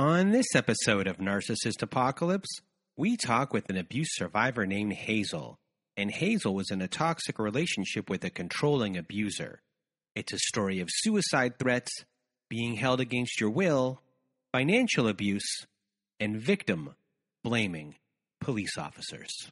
On this episode of Narcissist Apocalypse, we talk with an abuse survivor named Hazel. And Hazel was in a toxic relationship with a controlling abuser. It's a story of suicide threats, being held against your will, financial abuse, and victim blaming police officers.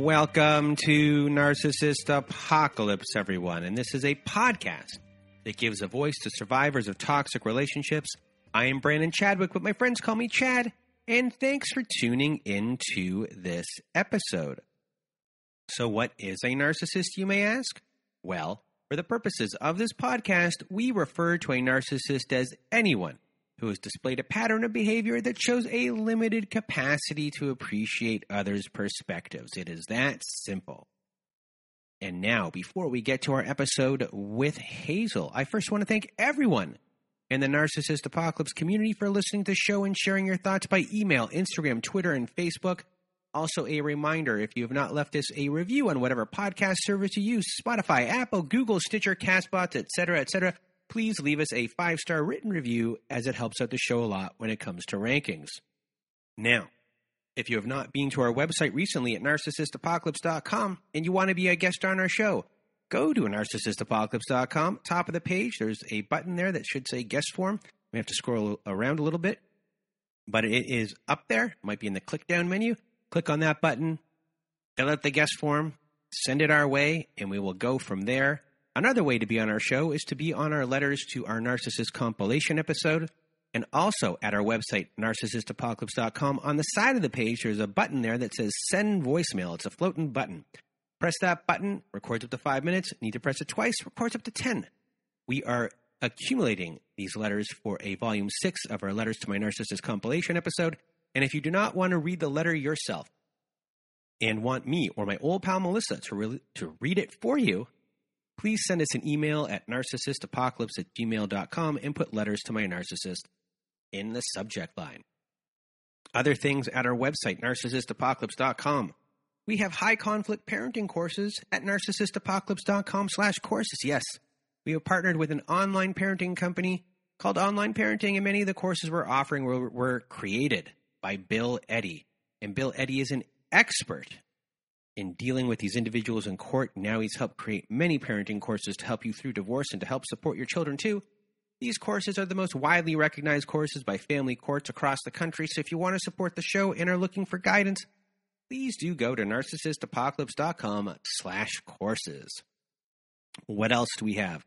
Welcome to Narcissist Apocalypse, everyone. And this is a podcast that gives a voice to survivors of toxic relationships. I am Brandon Chadwick, but my friends call me Chad. And thanks for tuning into this episode. So, what is a narcissist, you may ask? Well, for the purposes of this podcast, we refer to a narcissist as anyone who has displayed a pattern of behavior that shows a limited capacity to appreciate others' perspectives. It is that simple. And now, before we get to our episode with Hazel, I first want to thank everyone in the Narcissist Apocalypse community for listening to the show and sharing your thoughts by email, Instagram, Twitter, and Facebook. Also, a reminder if you have not left us a review on whatever podcast service you use Spotify, Apple, Google, Stitcher, Castbox, etc., etc please leave us a five star written review as it helps out the show a lot when it comes to rankings. Now, if you have not been to our website recently at narcissistapocalypse.com and you want to be a guest on our show, go to narcissistapocalypse.com. Top of the page, there's a button there that should say guest form. We have to scroll around a little bit, but it is up there. Might be in the click down menu. Click on that button, fill out the guest form, send it our way, and we will go from there. Another way to be on our show is to be on our letters to our Narcissist compilation episode. And also at our website, narcissistapocalypse.com, on the side of the page, there's a button there that says send voicemail. It's a floating button. Press that button, records up to five minutes. Need to press it twice, records up to 10. We are accumulating these letters for a volume six of our Letters to My Narcissist compilation episode. And if you do not want to read the letter yourself and want me or my old pal Melissa to, re- to read it for you, please send us an email at narcissistapocalypse at gmail.com and put letters to my narcissist in the subject line. Other things at our website, narcissistapocalypse.com. We have high conflict parenting courses at narcissistapocalypse.com slash courses. Yes, we have partnered with an online parenting company called Online Parenting, and many of the courses we're offering were, were created by Bill Eddy. And Bill Eddy is an expert in dealing with these individuals in court. Now he's helped create many parenting courses to help you through divorce and to help support your children too. These courses are the most widely recognized courses by family courts across the country. So if you want to support the show and are looking for guidance, please do go to narcissistapocalypse.com slash courses. What else do we have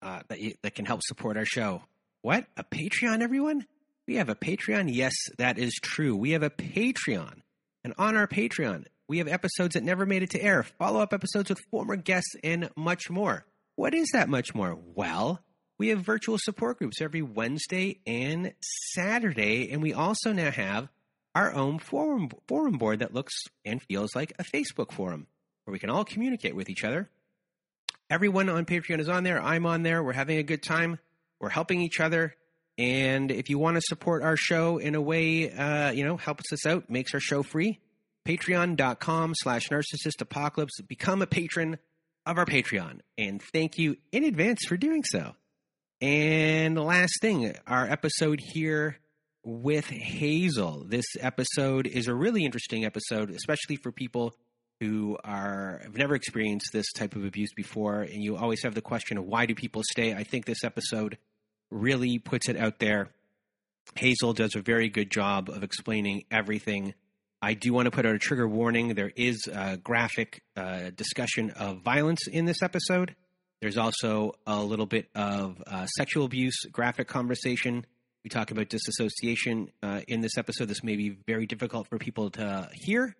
uh, that, you, that can help support our show? What? A Patreon, everyone? We have a Patreon? Yes, that is true. We have a Patreon. And on our Patreon, we have episodes that never made it to air, follow up episodes with former guests, and much more. What is that much more? Well, we have virtual support groups every Wednesday and Saturday, and we also now have our own forum forum board that looks and feels like a Facebook forum where we can all communicate with each other. Everyone on Patreon is on there. I'm on there. We're having a good time. We're helping each other. And if you want to support our show in a way, uh, you know, helps us out, makes our show free, patreon.com slash narcissist apocalypse. Become a patron of our Patreon. And thank you in advance for doing so. And the last thing, our episode here with Hazel. This episode is a really interesting episode, especially for people who are have never experienced this type of abuse before, and you always have the question of why do people stay. I think this episode really puts it out there. Hazel does a very good job of explaining everything I do want to put out a trigger warning. There is a graphic uh, discussion of violence in this episode. There's also a little bit of uh, sexual abuse, graphic conversation. We talk about disassociation uh, in this episode. This may be very difficult for people to hear.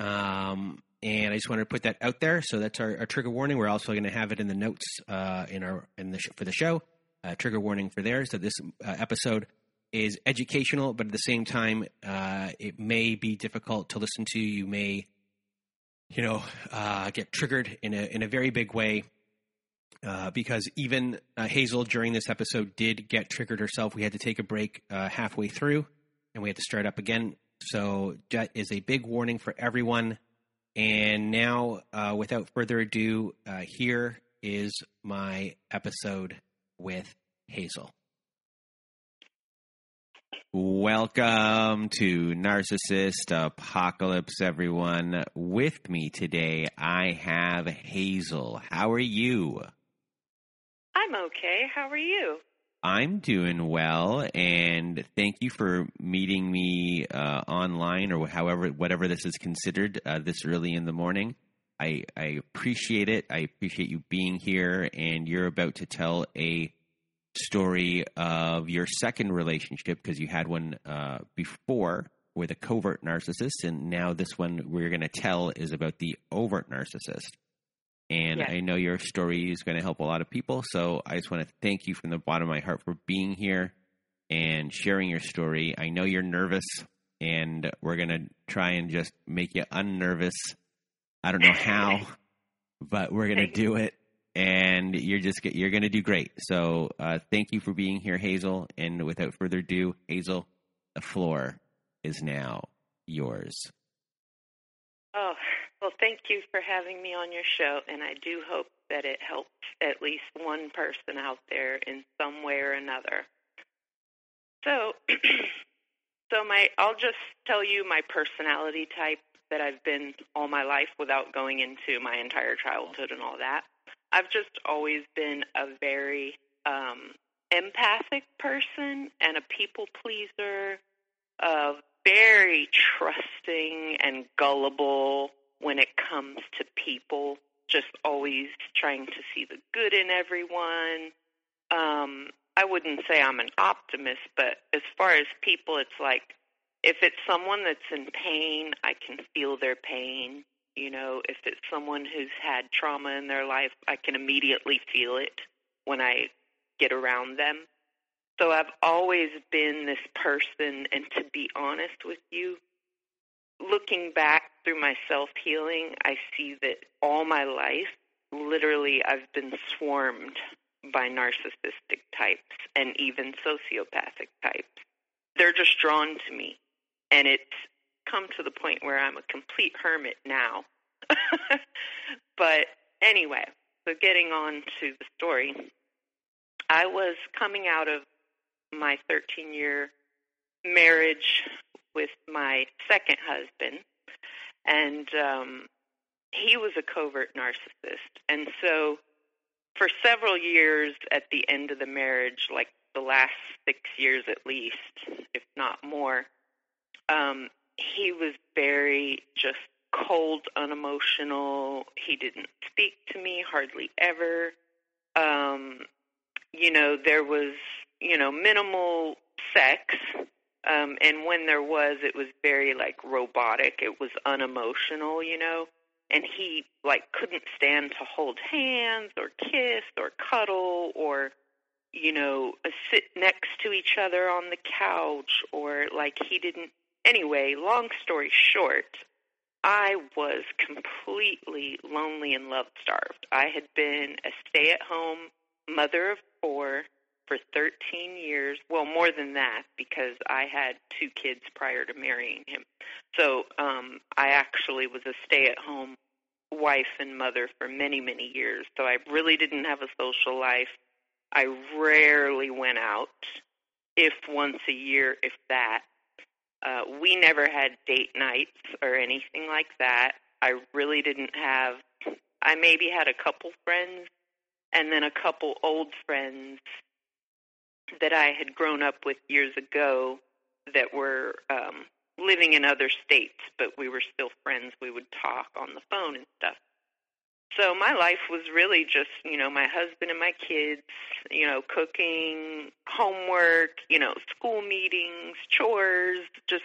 Um, and I just wanted to put that out there. So that's our, our trigger warning. We're also going to have it in the notes uh, in our in the sh- for the show. Trigger warning for there. So this uh, episode is educational, but at the same time, uh, it may be difficult to listen to. You may, you know, uh, get triggered in a in a very big way. Uh, because even uh, Hazel during this episode did get triggered herself. We had to take a break uh, halfway through, and we had to start up again. So that is a big warning for everyone. And now, uh, without further ado, here is my episode with Hazel. Welcome to Narcissist Apocalypse, everyone. With me today, I have Hazel. How are you? I'm okay. How are you? I'm doing well, and thank you for meeting me uh, online or however, whatever this is considered uh, this early in the morning. I, I appreciate it. I appreciate you being here, and you're about to tell a story of your second relationship because you had one uh, before with a covert narcissist, and now this one we're going to tell is about the overt narcissist. And yes. I know your story is going to help a lot of people, so I just want to thank you from the bottom of my heart for being here and sharing your story. I know you're nervous, and we're going to try and just make you unnervous. I don't know how, but we're going to do it and you're just you're going to do great. So uh, thank you for being here, Hazel. And without further ado, Hazel, the floor is now yours. Oh well, thank you for having me on your show, and I do hope that it helps at least one person out there in some way or another. So, so my I'll just tell you my personality type that I've been all my life without going into my entire childhood and all that. I've just always been a very um, empathic person and a people pleaser, uh, very trusting and gullible when it comes to people. Just always trying to see the good in everyone. Um, I wouldn't say I'm an optimist, but as far as people, it's like if it's someone that's in pain, I can feel their pain. You know, if it's someone who's had trauma in their life, I can immediately feel it when I get around them. So I've always been this person, and to be honest with you, looking back through my self healing, I see that all my life, literally, I've been swarmed by narcissistic types and even sociopathic types. They're just drawn to me. And it's come to the point where I'm a complete hermit now. but anyway, so getting on to the story, I was coming out of my 13 year marriage with my second husband, and um, he was a covert narcissist. And so for several years at the end of the marriage, like the last six years at least, if not more, um, he was very just cold, unemotional. He didn't speak to me hardly ever. Um, you know, there was, you know, minimal sex. Um, and when there was, it was very like robotic. It was unemotional, you know. And he like couldn't stand to hold hands or kiss or cuddle or you know sit next to each other on the couch or like he didn't Anyway, long story short, I was completely lonely and love starved. I had been a stay at home mother of four for 13 years. Well, more than that, because I had two kids prior to marrying him. So um, I actually was a stay at home wife and mother for many, many years. So I really didn't have a social life. I rarely went out, if once a year, if that. Uh, we never had date nights or anything like that. I really didn't have, I maybe had a couple friends and then a couple old friends that I had grown up with years ago that were um, living in other states, but we were still friends. We would talk on the phone and stuff. So my life was really just, you know, my husband and my kids, you know, cooking, homework, you know, school meetings, chores, just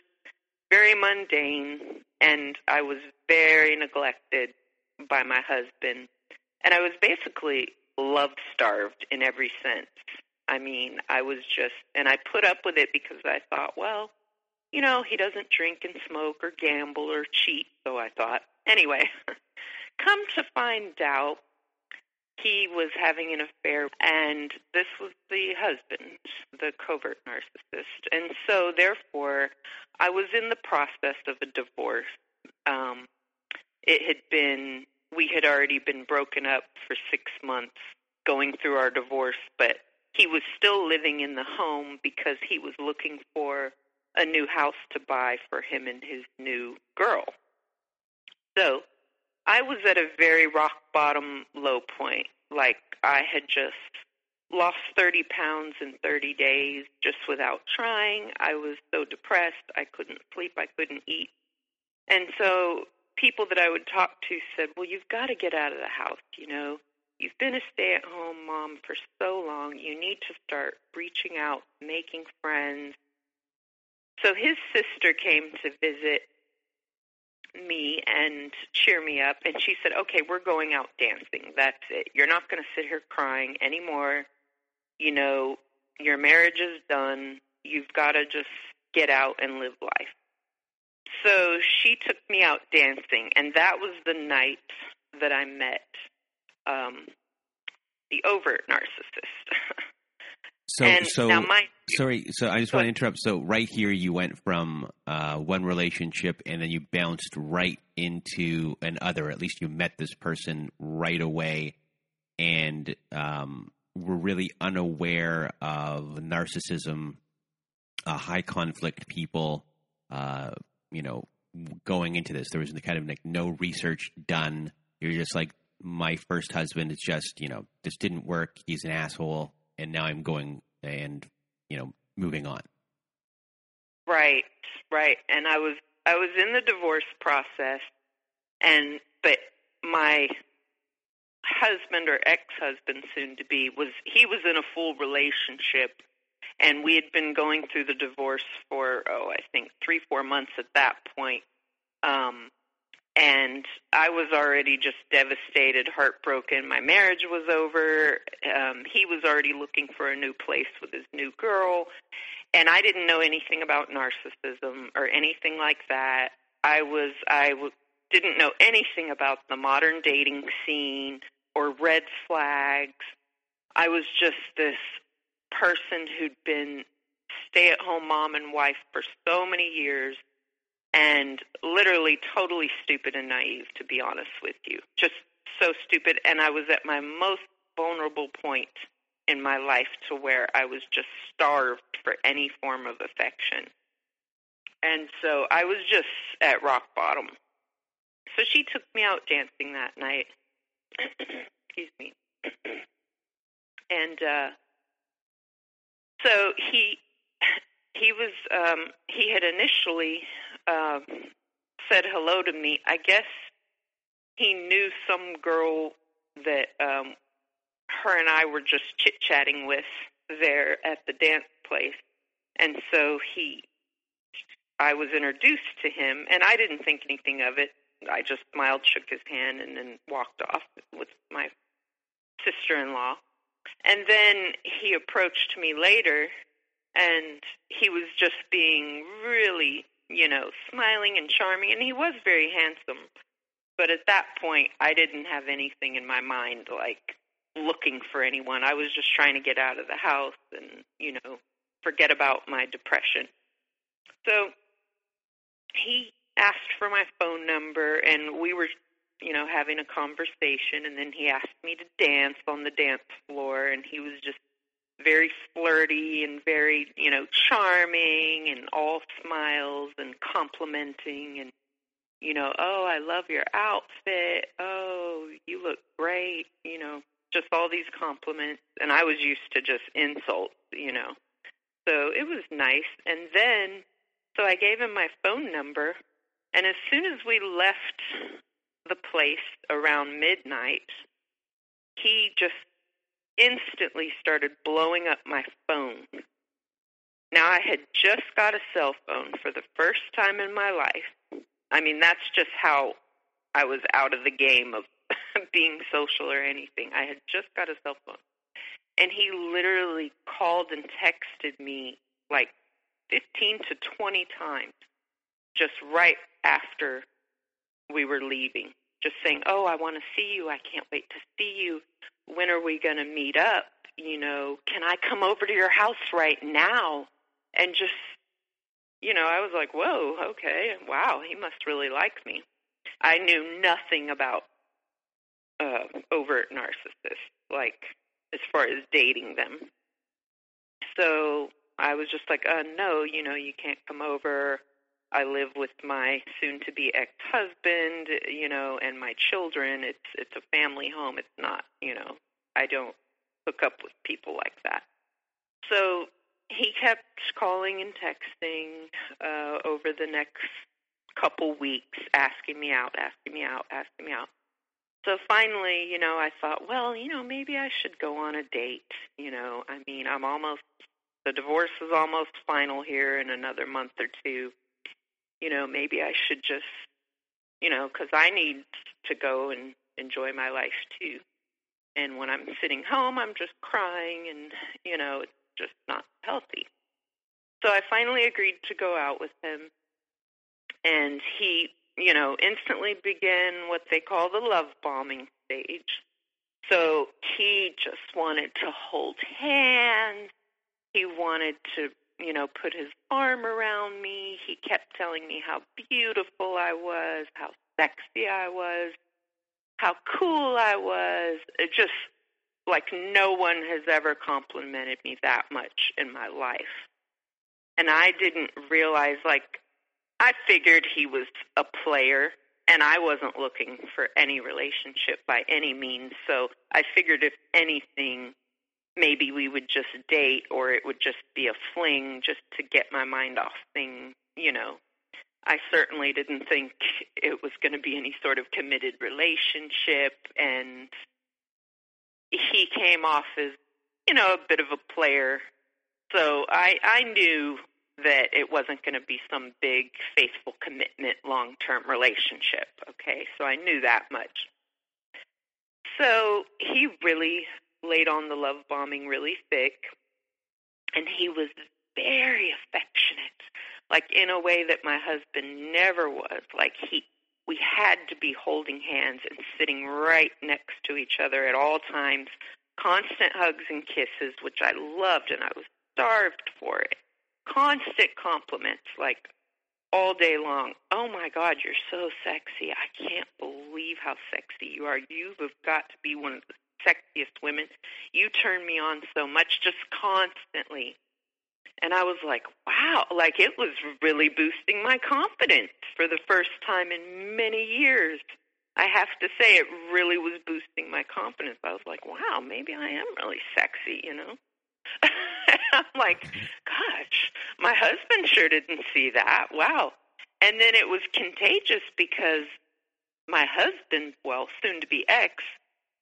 very mundane. And I was very neglected by my husband. And I was basically love starved in every sense. I mean, I was just, and I put up with it because I thought, well, you know, he doesn't drink and smoke or gamble or cheat. So I thought, anyway, come to find out, he was having an affair, and this was the husband, the covert narcissist. And so, therefore, I was in the process of a divorce. Um, it had been, we had already been broken up for six months going through our divorce, but he was still living in the home because he was looking for a new house to buy for him and his new girl. So I was at a very rock bottom low point. Like I had just lost 30 pounds in 30 days just without trying. I was so depressed. I couldn't sleep. I couldn't eat. And so people that I would talk to said, Well, you've got to get out of the house. You know, you've been a stay at home mom for so long. You need to start reaching out, making friends. So his sister came to visit me and cheer me up. And she said, Okay, we're going out dancing. That's it. You're not going to sit here crying anymore. You know, your marriage is done. You've got to just get out and live life. So she took me out dancing, and that was the night that I met um, the overt narcissist. so, and so my, sorry. So I just want to interrupt. So right here, you went from uh, one relationship, and then you bounced right into another. At least you met this person right away, and um, were really unaware of narcissism, uh, high conflict people. Uh, you know, going into this, there was kind of like no research done. You're just like, my first husband is just, you know, this didn't work. He's an asshole. And now I'm going and, you know, moving on. Right, right. And I was, I was in the divorce process and, but my husband or ex-husband soon to be was, he was in a full relationship and we had been going through the divorce for oh I think three four months at that point. Um, and I was already just devastated, heartbroken. My marriage was over. Um, he was already looking for a new place with his new girl, and I didn't know anything about narcissism or anything like that. I was I w- didn't know anything about the modern dating scene or red flags. I was just this person who'd been stay at home mom and wife for so many years and literally totally stupid and naive to be honest with you. Just so stupid. And i was at my most vulnerable point in my life to where i was just starved for any form of affection. And so i was just at rock bottom. So she took me out dancing that night. Excuse me. And uh so he he was um, he had initially uh, said hello to me. I guess he knew some girl that um, her and I were just chit chatting with there at the dance place, and so he I was introduced to him, and I didn't think anything of it. I just smiled, shook his hand, and then walked off with my sister-in-law. And then he approached me later and he was just being really, you know, smiling and charming and he was very handsome. But at that point, I didn't have anything in my mind like looking for anyone. I was just trying to get out of the house and, you know, forget about my depression. So he asked for my phone number and we were you know, having a conversation, and then he asked me to dance on the dance floor, and he was just very flirty and very, you know, charming and all smiles and complimenting and you know, oh, I love your outfit. Oh, you look great, you know, just all these compliments and I was used to just insults, you know. So it was nice. And then so I gave him my phone number and as soon as we left the place around midnight, he just instantly started blowing up my phone. Now, I had just got a cell phone for the first time in my life. I mean, that's just how I was out of the game of being social or anything. I had just got a cell phone. And he literally called and texted me like 15 to 20 times just right after we were leaving, just saying, "Oh, I want to see you. I can't wait to see you. When are we going to meet up? You know, can I come over to your house right now?" And just, you know, I was like, "Whoa, okay, wow, he must really like me." I knew nothing about uh, overt narcissists, like as far as dating them. So I was just like, uh, no, you know, you can't come over. I live with my soon-to-be ex-husband, you know, and my children. It's it's a family home. It's not, you know, I don't hook up with people like that. So he kept calling and texting uh, over the next couple weeks, asking me out, asking me out, asking me out. So finally, you know, I thought, well, you know, maybe I should go on a date. You know, I mean, I'm almost the divorce is almost final here in another month or two you know, maybe I should just, you know, because I need to go and enjoy my life too. And when I'm sitting home, I'm just crying, and you know, it's just not healthy. So I finally agreed to go out with him, and he, you know, instantly began what they call the love bombing stage. So he just wanted to hold hands. He wanted to you know, put his arm around me. He kept telling me how beautiful I was, how sexy I was, how cool I was. It just like no one has ever complimented me that much in my life. And I didn't realize like I figured he was a player and I wasn't looking for any relationship by any means. So I figured if anything maybe we would just date or it would just be a fling just to get my mind off things, you know. I certainly didn't think it was going to be any sort of committed relationship and he came off as, you know, a bit of a player. So I I knew that it wasn't going to be some big faithful commitment long-term relationship, okay? So I knew that much. So he really laid on the love bombing really thick, and he was very affectionate, like in a way that my husband never was. Like he, we had to be holding hands and sitting right next to each other at all times, constant hugs and kisses, which I loved, and I was starved for it. Constant compliments, like all day long. Oh my God, you're so sexy. I can't believe how sexy you are. You have got to be one of the sexiest women. You turn me on so much, just constantly. And I was like, wow, like it was really boosting my confidence for the first time in many years. I have to say, it really was boosting my confidence. I was like, wow, maybe I am really sexy, you know? I'm like, gosh, my husband sure didn't see that. Wow. And then it was contagious because my husband, well, soon to be ex,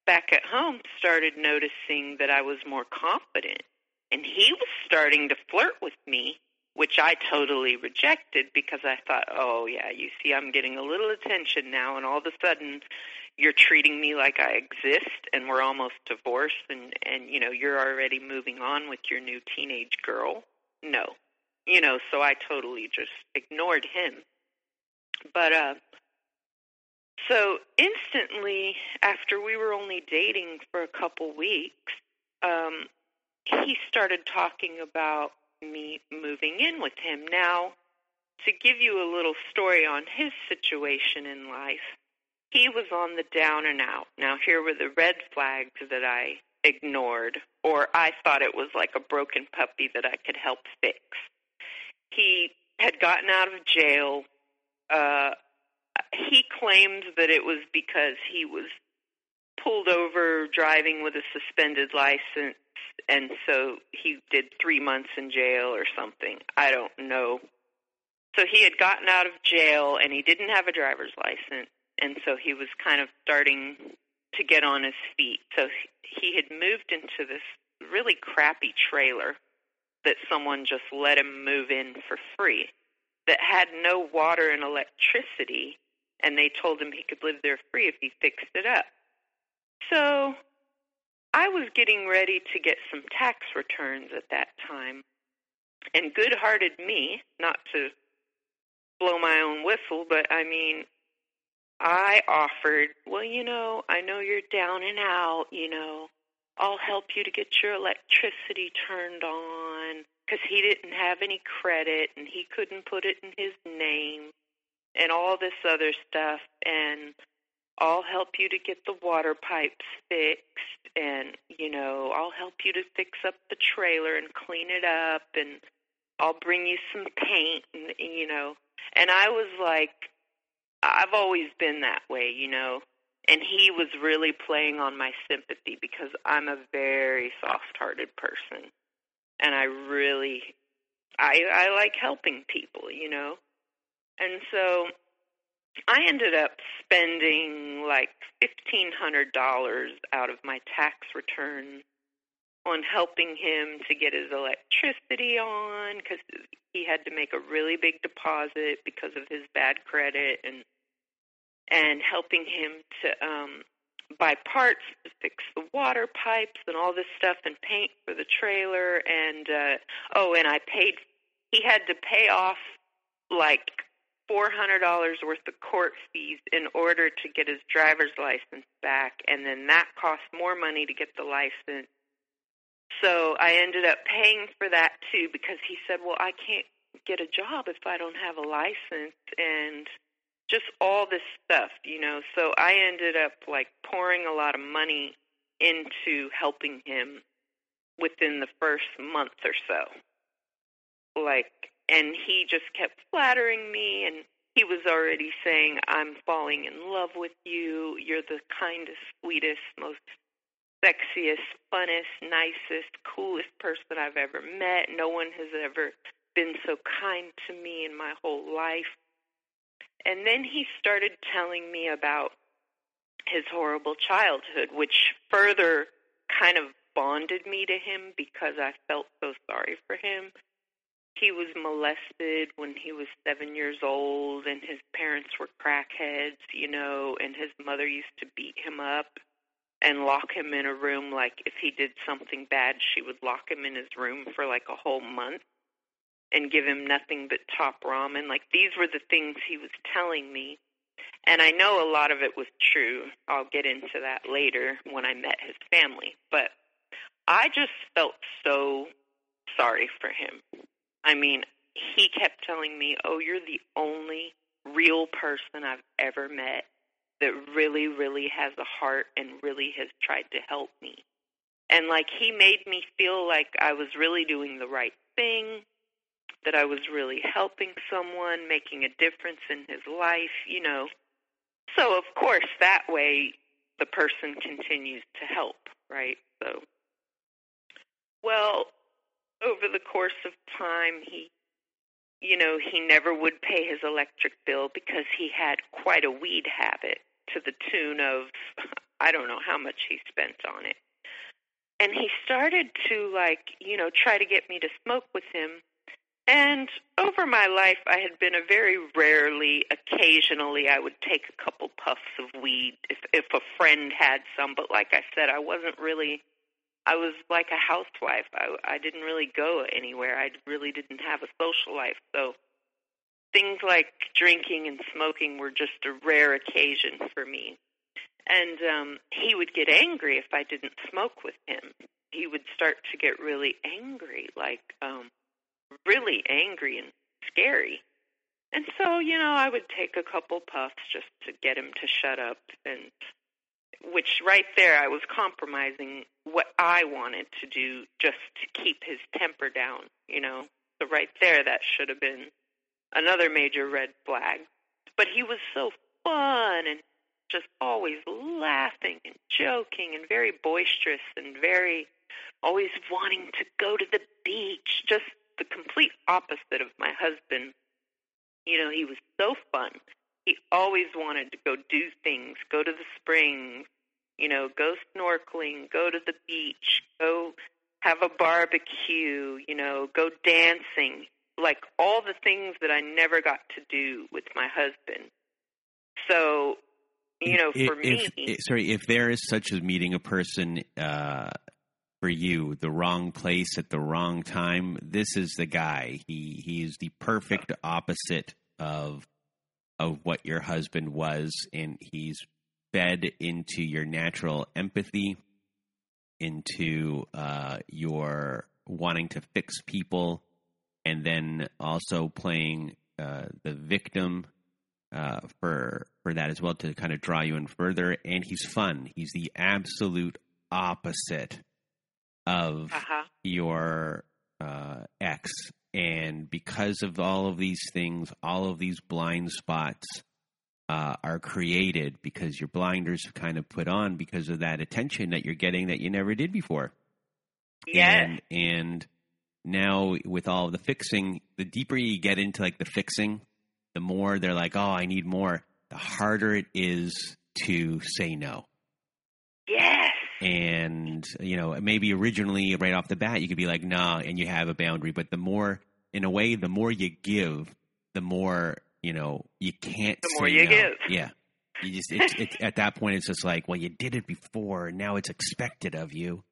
back at home started noticing that I was more confident. And he was starting to flirt with me, which I totally rejected because I thought, oh, yeah, you see, I'm getting a little attention now, and all of a sudden you're treating me like I exist and we're almost divorced. And and you know you're already moving on with your new teenage girl. No you know so I totally just ignored him. But uh so instantly, after we were only dating for a couple weeks, um, he started talking about me moving in with him. Now, to give you a little story on his situation in life, he was on the down and out. Now, here were the red flags that I ignored, or I thought it was like a broken puppy that I could help fix. He had gotten out of jail uh, he claims that it was because he was pulled over driving with a suspended license and so he did 3 months in jail or something. I don't know. So he had gotten out of jail and he didn't have a driver's license and so he was kind of starting to get on his feet. So he had moved into this really crappy trailer that someone just let him move in for free that had no water and electricity and they told him he could live there free if he fixed it up. So I was getting ready to get some tax returns at that time. And good hearted me, not to blow my own whistle, but I mean, I offered, well, you know, I know you're down and out, you know, I'll help you to get your electricity turned on because he didn't have any credit and he couldn't put it in his name and all this other stuff and I'll help you to get the water pipes fixed and you know I'll help you to fix up the trailer and clean it up and I'll bring you some paint and you know. And I was like I've always been that way you know. And he was really playing on my sympathy because I'm a very soft-hearted person. And I really I I like helping people you know and so I ended up spending like $1,500 out of my tax return on helping him to get his electricity on because he had to make a really big deposit because of his bad credit and and helping him to um buy parts to fix the water pipes and all this stuff and paint for the trailer. And uh oh and I paid he had to pay off like four hundred dollars worth of court fees in order to get his driver's license back and then that cost more money to get the license. So i ended up paying for that too because he said well i can't get a job if i don't have a license and just all this stuff you know. So i ended up like pouring a lot of money into helping him within the first month or so. Like and he just kept flattering me and he was already saying i'm falling in love with you. You're the kindest sweetest most sexiest funnest nicest coolest person i've ever met. No one has ever been so kind to me in my whole life. And then he started telling me about his horrible childhood which further kind of bonded me to him because i felt so sorry for him he was molested when he was seven years old and his parents were crackheads you know and his mother used to beat him up and lock him in a room like if he did something bad she would lock him in his room for like a whole month and give him nothing but top ramen like these were the things he was telling me and I know a lot of it was true. I'll get into that later when I met his family. But I just felt so sorry for him. I mean, he kept telling me, "Oh, you're the only real person I've ever met that really, really has a heart and really has tried to help me." And like he made me feel like I was really doing the right thing, that I was really helping someone, making a difference in his life, you know. So, of course, that way the person continues to help, right? So, well, over the course of time, he, you know, he never would pay his electric bill because he had quite a weed habit to the tune of, I don't know how much he spent on it. And he started to, like, you know, try to get me to smoke with him. And over my life, I had been a very rarely, occasionally, I would take a couple puffs of weed if if a friend had some. But like I said, I wasn't really I was like a housewife. I I didn't really go anywhere. I really didn't have a social life. So things like drinking and smoking were just a rare occasion for me. And um he would get angry if I didn't smoke with him. He would start to get really angry, like um really angry and scary. And so, you know, I would take a couple puffs just to get him to shut up and which right there I was compromising what I wanted to do just to keep his temper down, you know. So right there that should have been another major red flag. But he was so fun and just always laughing and joking and very boisterous and very always wanting to go to the beach, just the complete opposite of my husband. You know, he was so fun. He always wanted to go do things, go to the springs, you know, go snorkeling, go to the beach, go have a barbecue, you know, go dancing, like all the things that I never got to do with my husband. So, you know, for if, me. If, sorry, if there is such as meeting a person uh, for you, the wrong place at the wrong time, this is the guy. He he is the perfect opposite of of what your husband was, and he's fed into your natural empathy, into uh, your wanting to fix people, and then also playing uh, the victim uh, for for that as well to kind of draw you in further. And he's fun. He's the absolute opposite of uh-huh. your uh, ex. And because of all of these things, all of these blind spots uh, are created because your blinders are kind of put on because of that attention that you're getting that you never did before. Yes. And, and now with all the fixing, the deeper you get into like the fixing, the more they're like, oh, I need more. The harder it is to say no. Yes. And, you know, maybe originally right off the bat, you could be like, nah, and you have a boundary. But the more, in a way, the more you give, the more, you know, you can't The more you no. give. Yeah. You just, it's, it's, at that point, it's just like, well, you did it before, and now it's expected of you.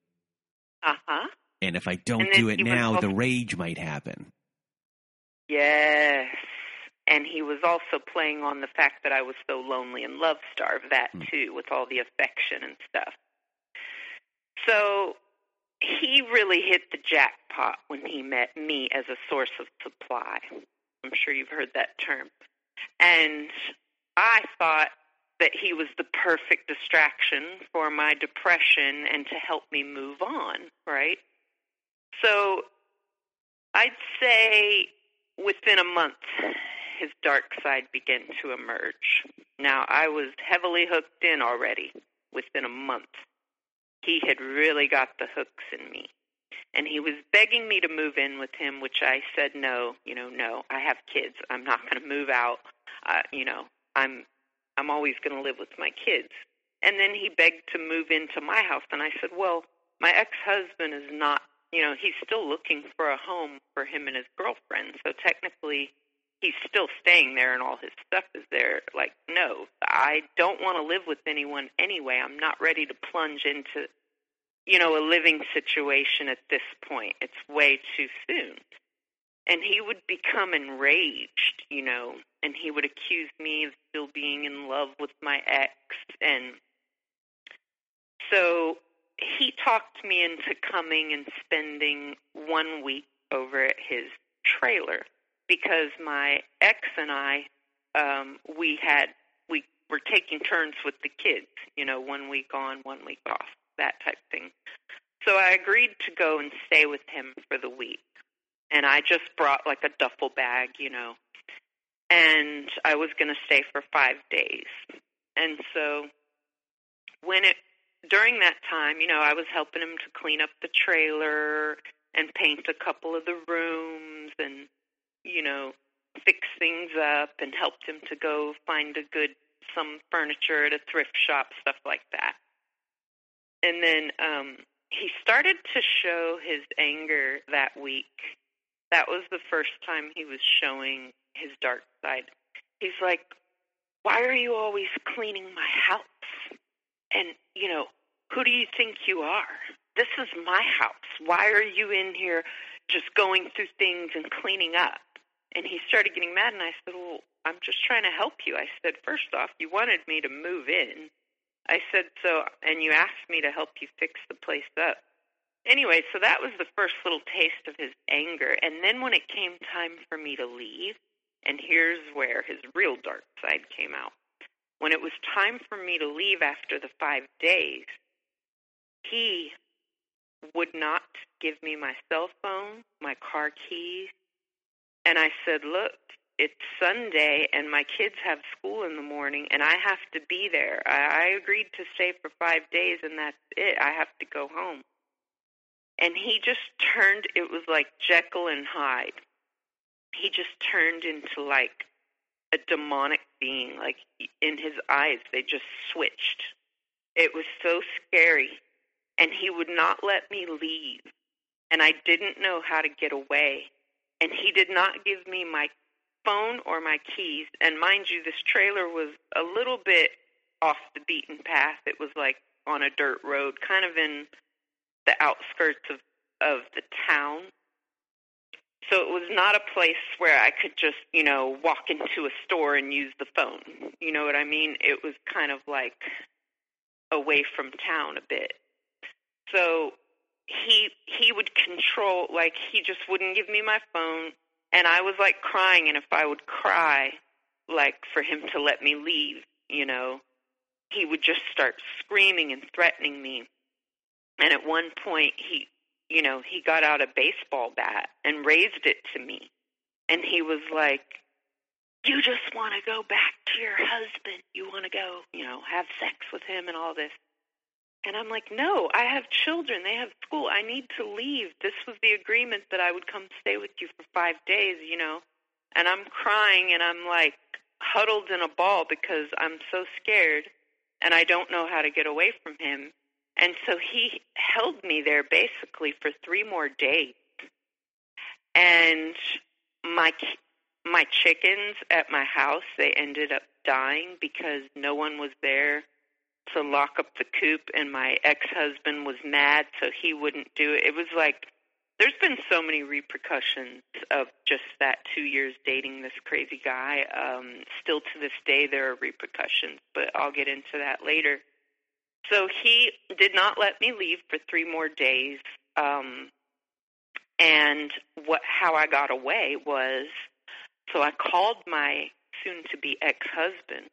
Uh huh. And if I don't do it now, the rage might happen. Yes. And he was also playing on the fact that I was so lonely and love starved, that Hmm. too, with all the affection and stuff. So he really hit the jackpot when he met me as a source of supply. I'm sure you've heard that term. And I thought that he was the perfect distraction for my depression and to help me move on, right? So I'd say within a month, his dark side began to emerge. Now, I was heavily hooked in already within a month. He had really got the hooks in me. And he was begging me to move in with him, which I said no, you know, no. I have kids. I'm not going to move out. Uh, you know, I'm I'm always going to live with my kids. And then he begged to move into my house and I said, "Well, my ex-husband is not you know, he's still looking for a home for him and his girlfriend. So technically, he's still staying there and all his stuff is there. Like, no, I don't want to live with anyone anyway. I'm not ready to plunge into, you know, a living situation at this point. It's way too soon. And he would become enraged, you know, and he would accuse me of still being in love with my ex. And so he talked me into coming and spending one week over at his trailer because my ex and I um we had we were taking turns with the kids, you know, one week on, one week off, that type thing. So I agreed to go and stay with him for the week. And I just brought like a duffel bag, you know. And I was going to stay for 5 days. And so when it during that time, you know, I was helping him to clean up the trailer and paint a couple of the rooms and, you know, fix things up and helped him to go find a good some furniture at a thrift shop, stuff like that. And then um he started to show his anger that week. That was the first time he was showing his dark side. He's like, "Why are you always cleaning my house?" And, you know, who do you think you are? This is my house. Why are you in here just going through things and cleaning up? And he started getting mad, and I said, Well, I'm just trying to help you. I said, First off, you wanted me to move in. I said, So, and you asked me to help you fix the place up. Anyway, so that was the first little taste of his anger. And then when it came time for me to leave, and here's where his real dark side came out. When it was time for me to leave after the five days, he would not give me my cell phone, my car keys. And I said, Look, it's Sunday and my kids have school in the morning and I have to be there. I, I agreed to stay for five days and that's it. I have to go home. And he just turned, it was like Jekyll and Hyde. He just turned into like a demonic being. Like in his eyes, they just switched. It was so scary. And he would not let me leave. And I didn't know how to get away. And he did not give me my phone or my keys. And mind you, this trailer was a little bit off the beaten path. It was like on a dirt road, kind of in the outskirts of of the town. So it was not a place where I could just, you know, walk into a store and use the phone. You know what I mean? It was kind of like away from town a bit. So he he would control like he just wouldn't give me my phone and I was like crying and if I would cry like for him to let me leave, you know, he would just start screaming and threatening me. And at one point he you know, he got out a baseball bat and raised it to me. And he was like, You just want to go back to your husband. You want to go, you know, have sex with him and all this. And I'm like, No, I have children. They have school. I need to leave. This was the agreement that I would come stay with you for five days, you know. And I'm crying and I'm like huddled in a ball because I'm so scared and I don't know how to get away from him. And so he held me there basically for three more days. And my my chickens at my house, they ended up dying because no one was there to lock up the coop and my ex-husband was mad so he wouldn't do it. It was like there's been so many repercussions of just that 2 years dating this crazy guy. Um still to this day there are repercussions, but I'll get into that later. So he did not let me leave for three more days. Um, and what how I got away was so I called my soon to be ex husband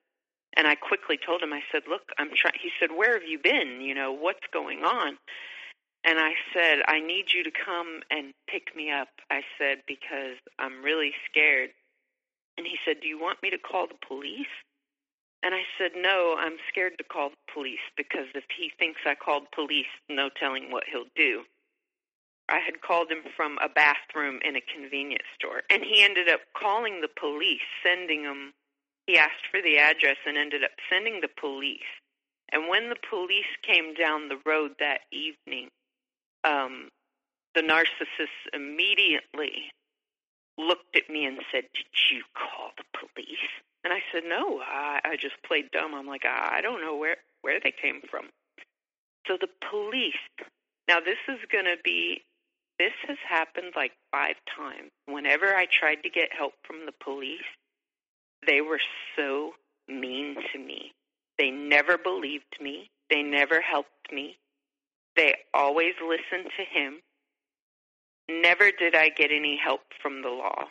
and I quickly told him I said, "Look, I'm trying." He said, "Where have you been? You know, what's going on?" And I said, "I need you to come and pick me up." I said because I'm really scared. And he said, "Do you want me to call the police?" And I said, No, I'm scared to call the police because if he thinks I called police, no telling what he'll do. I had called him from a bathroom in a convenience store, and he ended up calling the police, sending them. He asked for the address and ended up sending the police. And when the police came down the road that evening, um, the narcissist immediately looked at me and said, Did you call the police? And I said, no, I, I just played dumb. I'm like, I don't know where, where they came from. So the police, now this is going to be, this has happened like five times. Whenever I tried to get help from the police, they were so mean to me. They never believed me. They never helped me. They always listened to him. Never did I get any help from the law.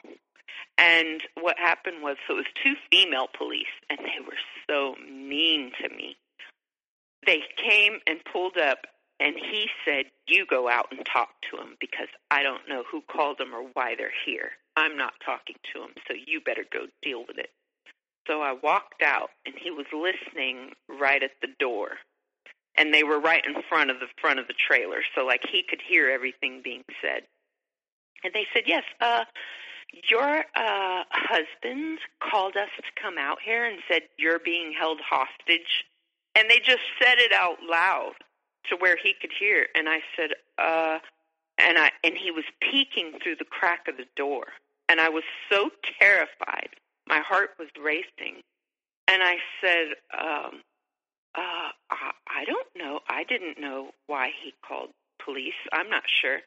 And what happened was, so it was two female police, and they were so mean to me. They came and pulled up, and he said, You go out and talk to them because I don't know who called them or why they're here. I'm not talking to them, so you better go deal with it. So I walked out, and he was listening right at the door. And they were right in front of the front of the trailer, so like he could hear everything being said. And they said, Yes, uh, your uh, husband called us to come out here and said you're being held hostage. And they just said it out loud to where he could hear. And I said, uh, and I, and he was peeking through the crack of the door. And I was so terrified. My heart was racing. And I said, um, uh, I, I don't know. I didn't know why he called police. I'm not sure.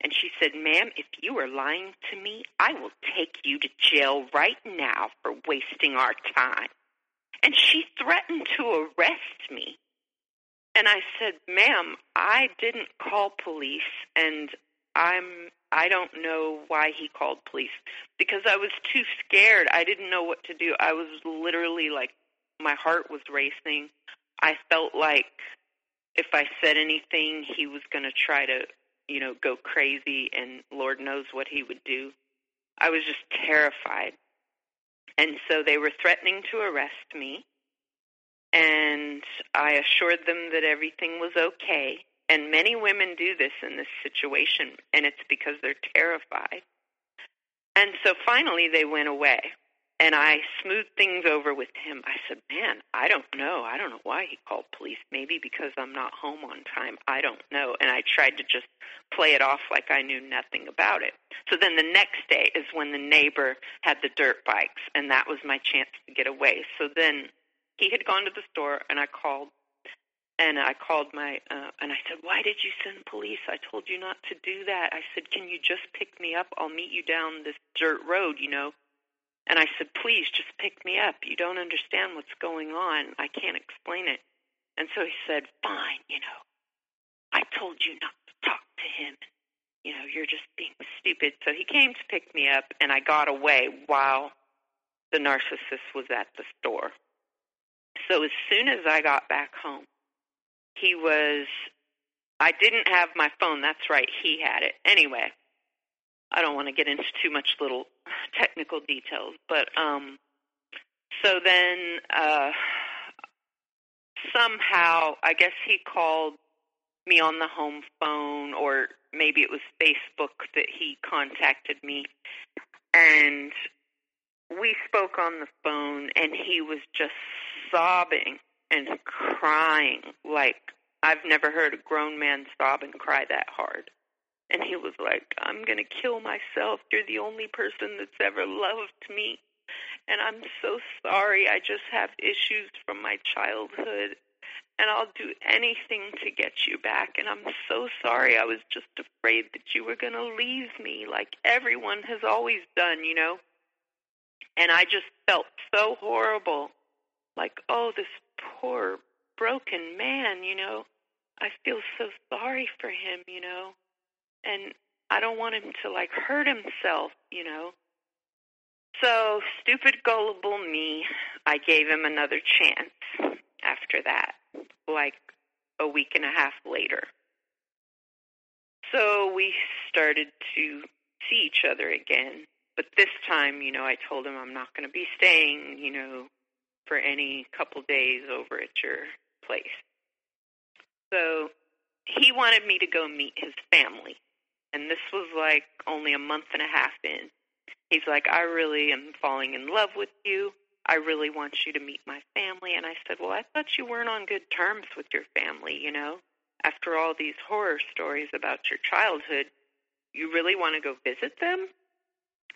And she said, Ma'am, if you are lying to me, I will take you to jail right now for wasting our time. And she threatened to arrest me. And I said, Ma'am, I didn't call police and I'm I don't know why he called police because I was too scared. I didn't know what to do. I was literally like my heart was racing. I felt like if I said anything, he was going to try to you know, go crazy and Lord knows what he would do. I was just terrified. And so they were threatening to arrest me. And I assured them that everything was okay. And many women do this in this situation, and it's because they're terrified. And so finally they went away. And I smoothed things over with him. I said, Man, I don't know. I don't know why he called police. Maybe because I'm not home on time. I don't know. And I tried to just play it off like I knew nothing about it. So then the next day is when the neighbor had the dirt bikes, and that was my chance to get away. So then he had gone to the store, and I called, and I called my, uh, and I said, "Why did you send police? I told you not to do that." I said, "Can you just pick me up? I'll meet you down this dirt road, you know." And I said, "Please, just pick me up. You don't understand what's going on. I can't explain it." And so he said, "Fine, you know. I told you not to talk to him. You know, you're just being stupid." So he came to pick me up, and I got away while the narcissist was at the store. So as soon as I got back home, he was. I didn't have my phone. That's right, he had it. Anyway, I don't want to get into too much little technical details, but um, so then uh, somehow, I guess he called me on the home phone, or maybe it was Facebook that he contacted me, and we spoke on the phone, and he was just sobbing and crying like I've never heard a grown man sob and cry that hard. And he was like, I'm going to kill myself. You're the only person that's ever loved me. And I'm so sorry. I just have issues from my childhood. And I'll do anything to get you back. And I'm so sorry. I was just afraid that you were going to leave me like everyone has always done, you know? And I just felt so horrible. Like, oh, this poor broken man, you know. I feel so sorry for him, you know. And I don't want him to like hurt himself, you know. So, stupid, gullible me, I gave him another chance after that, like a week and a half later. So, we started to see each other again. But this time, you know, I told him I'm not going to be staying, you know, for any couple days over at your place. So he wanted me to go meet his family. And this was like only a month and a half in. He's like, I really am falling in love with you. I really want you to meet my family. And I said, Well, I thought you weren't on good terms with your family, you know? After all these horror stories about your childhood, you really want to go visit them?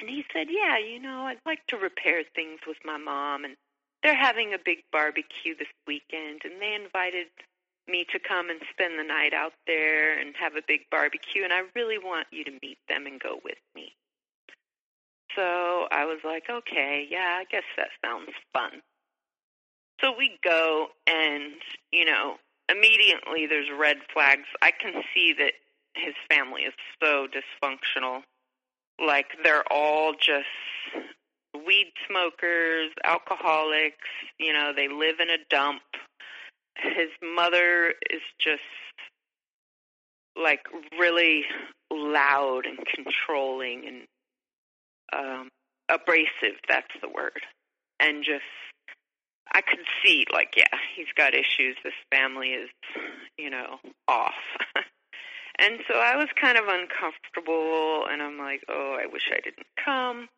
And he said, Yeah, you know, I'd like to repair things with my mom. And they're having a big barbecue this weekend. And they invited me to come and spend the night out there and have a big barbecue, and I really want you to meet them and go with me. So I was like, okay, yeah, I guess that sounds fun. So we go, and, you know, immediately there's red flags. I can see that his family is so dysfunctional. Like, they're all just weed smokers, alcoholics, you know, they live in a dump. His mother is just like really loud and controlling and um abrasive that's the word. And just i could see like yeah he's got issues. This family is you know off. And so i was kind of uncomfortable and i'm like oh i wish i didn't come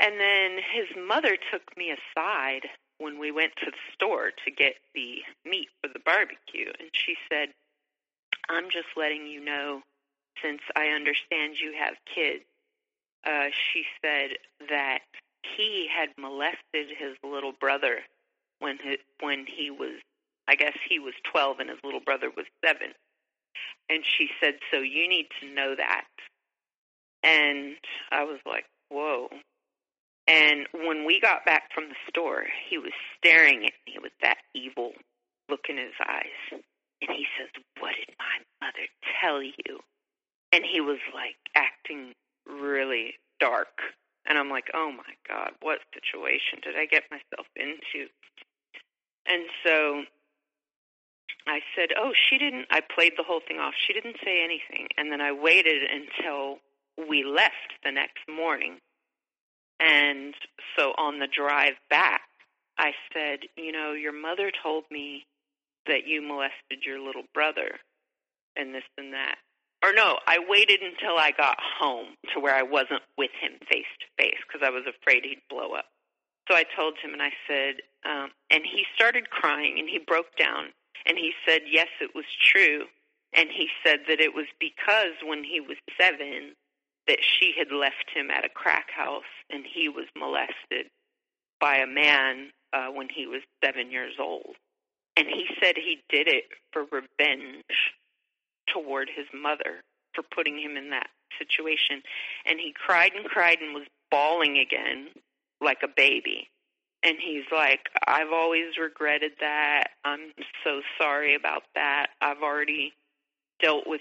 and then his mother took me aside when we went to the store to get the meat for the barbecue, and she said, I'm just letting you know, since I understand you have kids, uh, she said that he had molested his little brother when he, when he was, I guess he was 12 and his little brother was 7. And she said, so you need to know that. And I was like, whoa, and when we got back from the store, he was staring at me with that evil look in his eyes. And he says, What did my mother tell you? And he was like acting really dark. And I'm like, Oh my God, what situation did I get myself into? And so I said, Oh, she didn't. I played the whole thing off. She didn't say anything. And then I waited until we left the next morning and so on the drive back, I said, You know, your mother told me that you molested your little brother and this and that. Or no, I waited until I got home to where I wasn't with him face to face because I was afraid he'd blow up. So I told him and I said, um, and he started crying and he broke down and he said, yes, it was true. And he said that it was because when he was seven, that she had left him at a crack house and he was molested by a man uh, when he was seven years old. And he said he did it for revenge toward his mother for putting him in that situation. And he cried and cried and was bawling again like a baby. And he's like, I've always regretted that. I'm so sorry about that. I've already dealt with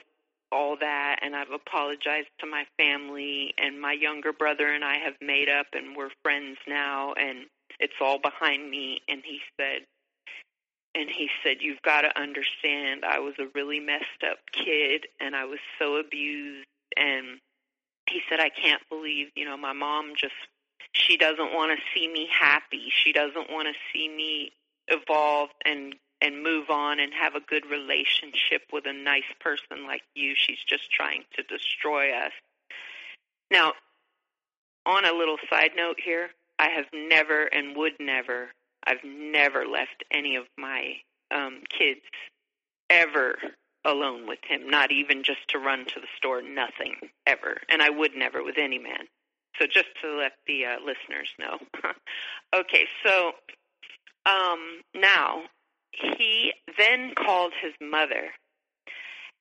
all that and I've apologized to my family and my younger brother and I have made up and we're friends now and it's all behind me and he said and he said you've got to understand I was a really messed up kid and I was so abused and he said I can't believe, you know, my mom just she doesn't want to see me happy. She doesn't want to see me evolve and and move on and have a good relationship with a nice person like you. She's just trying to destroy us. Now, on a little side note here, I have never and would never, I've never left any of my um, kids ever alone with him, not even just to run to the store, nothing, ever. And I would never with any man. So just to let the uh, listeners know. okay, so um, now he then called his mother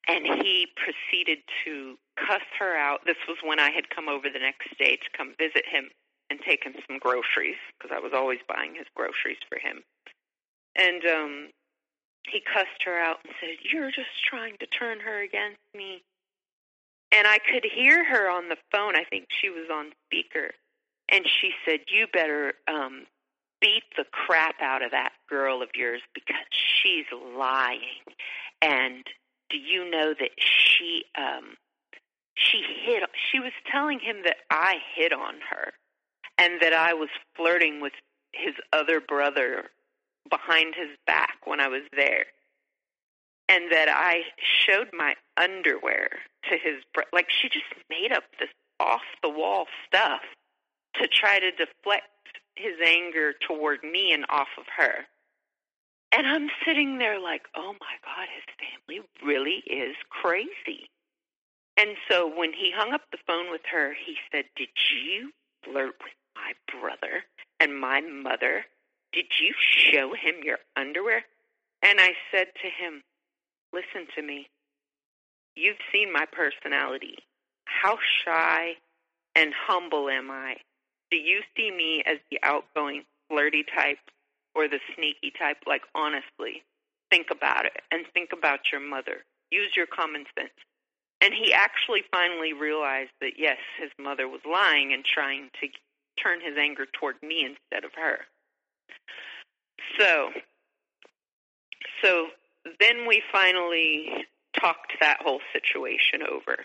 and he proceeded to cuss her out. This was when I had come over the next day to come visit him and take him some groceries because I was always buying his groceries for him. And um he cussed her out and said, "You're just trying to turn her against me." And I could hear her on the phone. I think she was on speaker. And she said, "You better um beat the crap out of that girl of yours because she's lying. And do you know that she um she hit she was telling him that I hit on her and that I was flirting with his other brother behind his back when I was there. And that I showed my underwear to his bro- like she just made up this off the wall stuff to try to deflect his anger toward me and off of her. And I'm sitting there like, oh my God, his family really is crazy. And so when he hung up the phone with her, he said, Did you flirt with my brother and my mother? Did you show him your underwear? And I said to him, Listen to me. You've seen my personality. How shy and humble am I? Do you see me as the outgoing, flirty type or the sneaky type? Like, honestly, think about it and think about your mother. Use your common sense. And he actually finally realized that, yes, his mother was lying and trying to turn his anger toward me instead of her. So, so then we finally talked that whole situation over.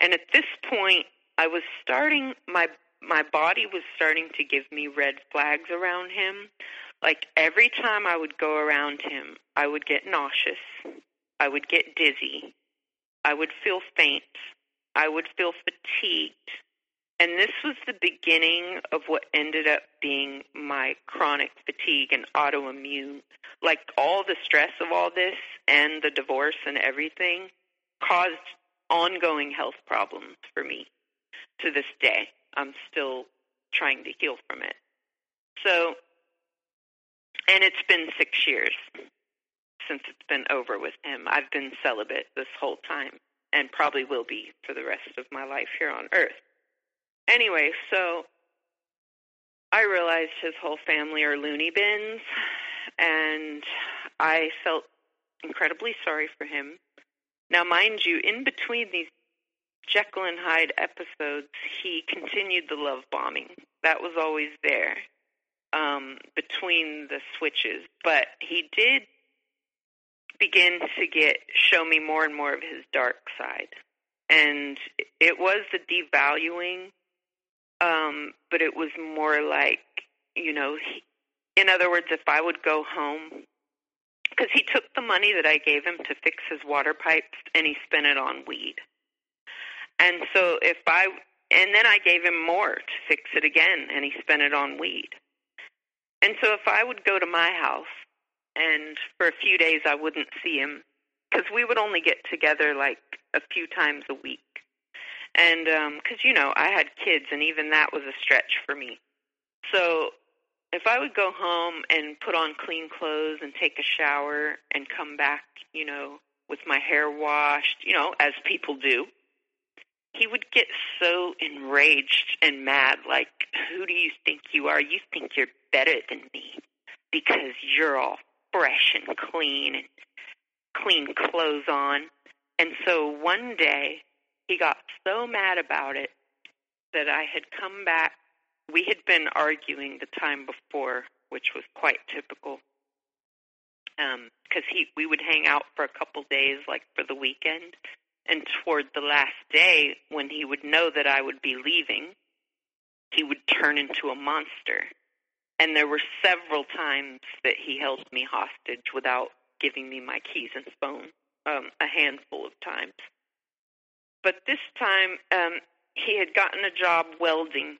And at this point, I was starting my my body was starting to give me red flags around him. Like every time I would go around him, I would get nauseous. I would get dizzy. I would feel faint. I would feel fatigued. And this was the beginning of what ended up being my chronic fatigue and autoimmune. Like all the stress of all this and the divorce and everything caused ongoing health problems for me to this day. I'm still trying to heal from it. So, and it's been six years since it's been over with him. I've been celibate this whole time and probably will be for the rest of my life here on earth. Anyway, so I realized his whole family are loony bins, and I felt incredibly sorry for him. Now, mind you, in between these Jekyll and Hyde episodes, he continued the love bombing. That was always there um, between the switches. But he did begin to get show me more and more of his dark side, and it was the devaluing. Um, but it was more like, you know, he, in other words, if I would go home, because he took the money that I gave him to fix his water pipes and he spent it on weed. And so if I and then I gave him more to fix it again and he spent it on weed. And so if I would go to my house and for a few days I wouldn't see him cuz we would only get together like a few times a week. And um cuz you know, I had kids and even that was a stretch for me. So if I would go home and put on clean clothes and take a shower and come back, you know, with my hair washed, you know, as people do, he would get so enraged and mad like, Who do you think you are? You think you're better than me because you're all fresh and clean and clean clothes on. And so one day he got so mad about it that I had come back. We had been arguing the time before, which was quite typical. Because um, he, we would hang out for a couple days, like for the weekend, and toward the last day, when he would know that I would be leaving, he would turn into a monster. And there were several times that he held me hostage without giving me my keys and phone, um, a handful of times. But this time, um, he had gotten a job welding.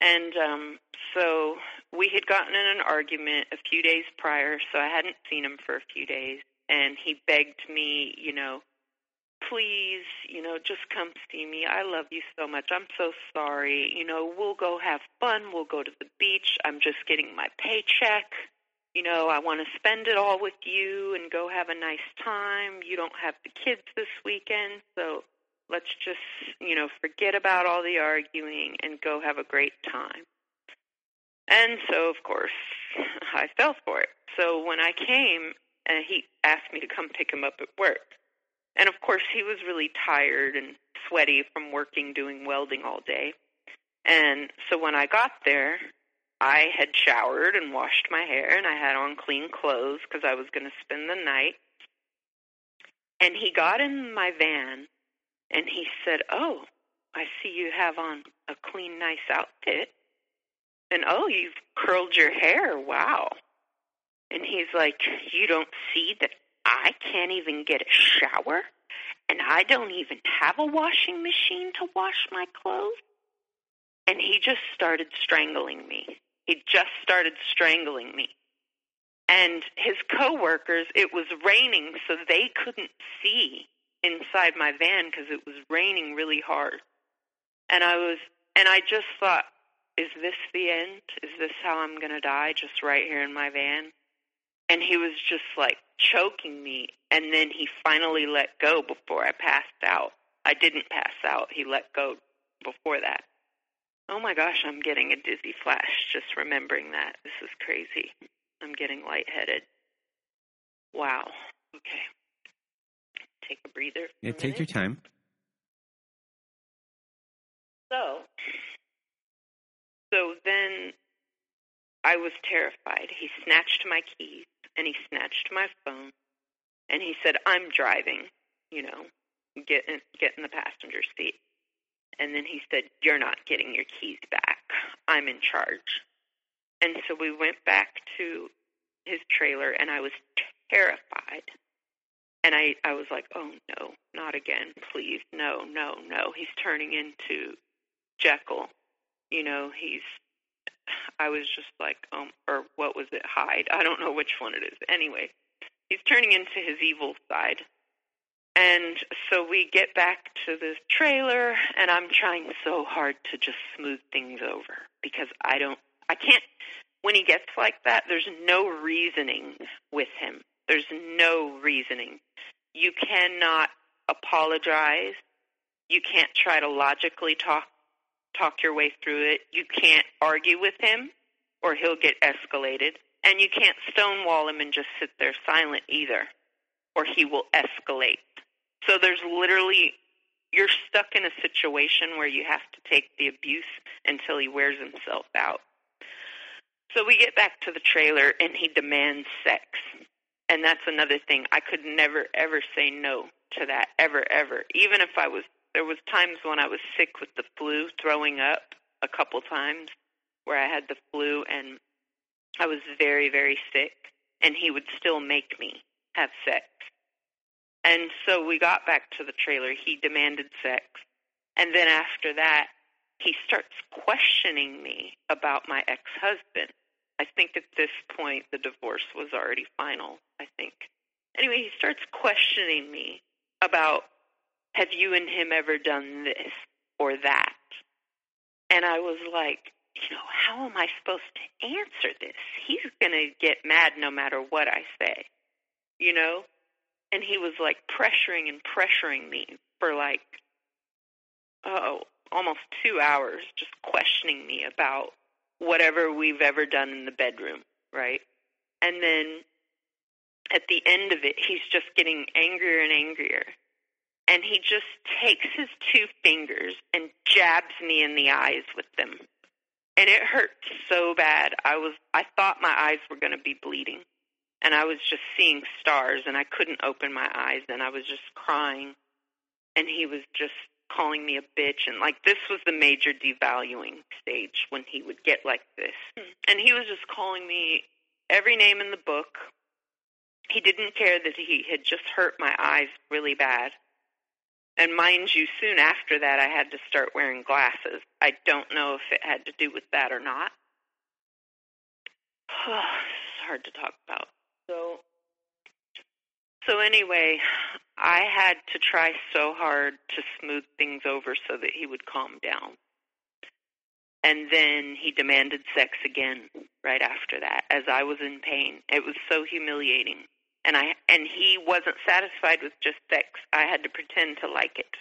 And um, so we had gotten in an argument a few days prior, so I hadn't seen him for a few days. And he begged me, you know, please, you know, just come see me. I love you so much. I'm so sorry. You know, we'll go have fun. We'll go to the beach. I'm just getting my paycheck. You know, I want to spend it all with you and go have a nice time. You don't have the kids this weekend, so let's just, you know, forget about all the arguing and go have a great time. And so, of course, I fell for it. So when I came, and uh, he asked me to come pick him up at work. And of course, he was really tired and sweaty from working doing welding all day. And so when I got there, I had showered and washed my hair and I had on clean clothes because I was going to spend the night. And he got in my van and he said, Oh, I see you have on a clean, nice outfit. And oh, you've curled your hair. Wow. And he's like, You don't see that I can't even get a shower and I don't even have a washing machine to wash my clothes. And he just started strangling me. He just started strangling me. And his coworkers, it was raining, so they couldn't see inside my van because it was raining really hard. And I was, and I just thought, is this the end? Is this how I'm going to die? Just right here in my van? And he was just like choking me and then he finally let go before I passed out. I didn't pass out. He let go before that. Oh my gosh, I'm getting a dizzy flash just remembering that. This is crazy. I'm getting lightheaded. Wow. Okay. Take a breather. Yeah, take your time. So, so then I was terrified. He snatched my keys and he snatched my phone and he said, I'm driving, you know, get in, get in the passenger seat. And then he said, You're not getting your keys back. I'm in charge. And so we went back to his trailer and I was terrified. And I, I was like, oh no, not again, please, no, no, no. He's turning into Jekyll. You know, he's I was just like, um, or what was it, Hyde? I don't know which one it is. Anyway, he's turning into his evil side. And so we get back to the trailer, and I'm trying so hard to just smooth things over because I don't, I can't, when he gets like that, there's no reasoning with him. There's no reasoning. You cannot apologize. You can't try to logically talk talk your way through it. You can't argue with him or he'll get escalated. And you can't stonewall him and just sit there silent either or he will escalate. So there's literally, you're stuck in a situation where you have to take the abuse until he wears himself out. So we get back to the trailer and he demands sex. And that's another thing. I could never, ever say no to that, ever, ever. Even if I was there was times when I was sick with the flu, throwing up a couple times where I had the flu and I was very, very sick, and he would still make me have sex. And so we got back to the trailer. He demanded sex. And then after that, he starts questioning me about my ex husband. I think at this point the divorce was already final, I think. Anyway, he starts questioning me about have you and him ever done this or that? And I was like, you know, how am I supposed to answer this? He's going to get mad no matter what I say, you know? And he was like pressuring and pressuring me for like, oh, almost two hours, just questioning me about whatever we've ever done in the bedroom, right? And then at the end of it, he's just getting angrier and angrier. And he just takes his two fingers and jabs me in the eyes with them. And it hurt so bad. I was I thought my eyes were going to be bleeding. And I was just seeing stars and I couldn't open my eyes and I was just crying. And he was just calling me a bitch and like this was the major devaluing stage when he would get like this. And he was just calling me every name in the book. He didn't care that he had just hurt my eyes really bad. And mind you, soon after that, I had to start wearing glasses. I don't know if it had to do with that or not. it's hard to talk about. So, so anyway, I had to try so hard to smooth things over so that he would calm down. And then he demanded sex again right after that, as I was in pain. It was so humiliating and I and he wasn't satisfied with just sex. I had to pretend to like it,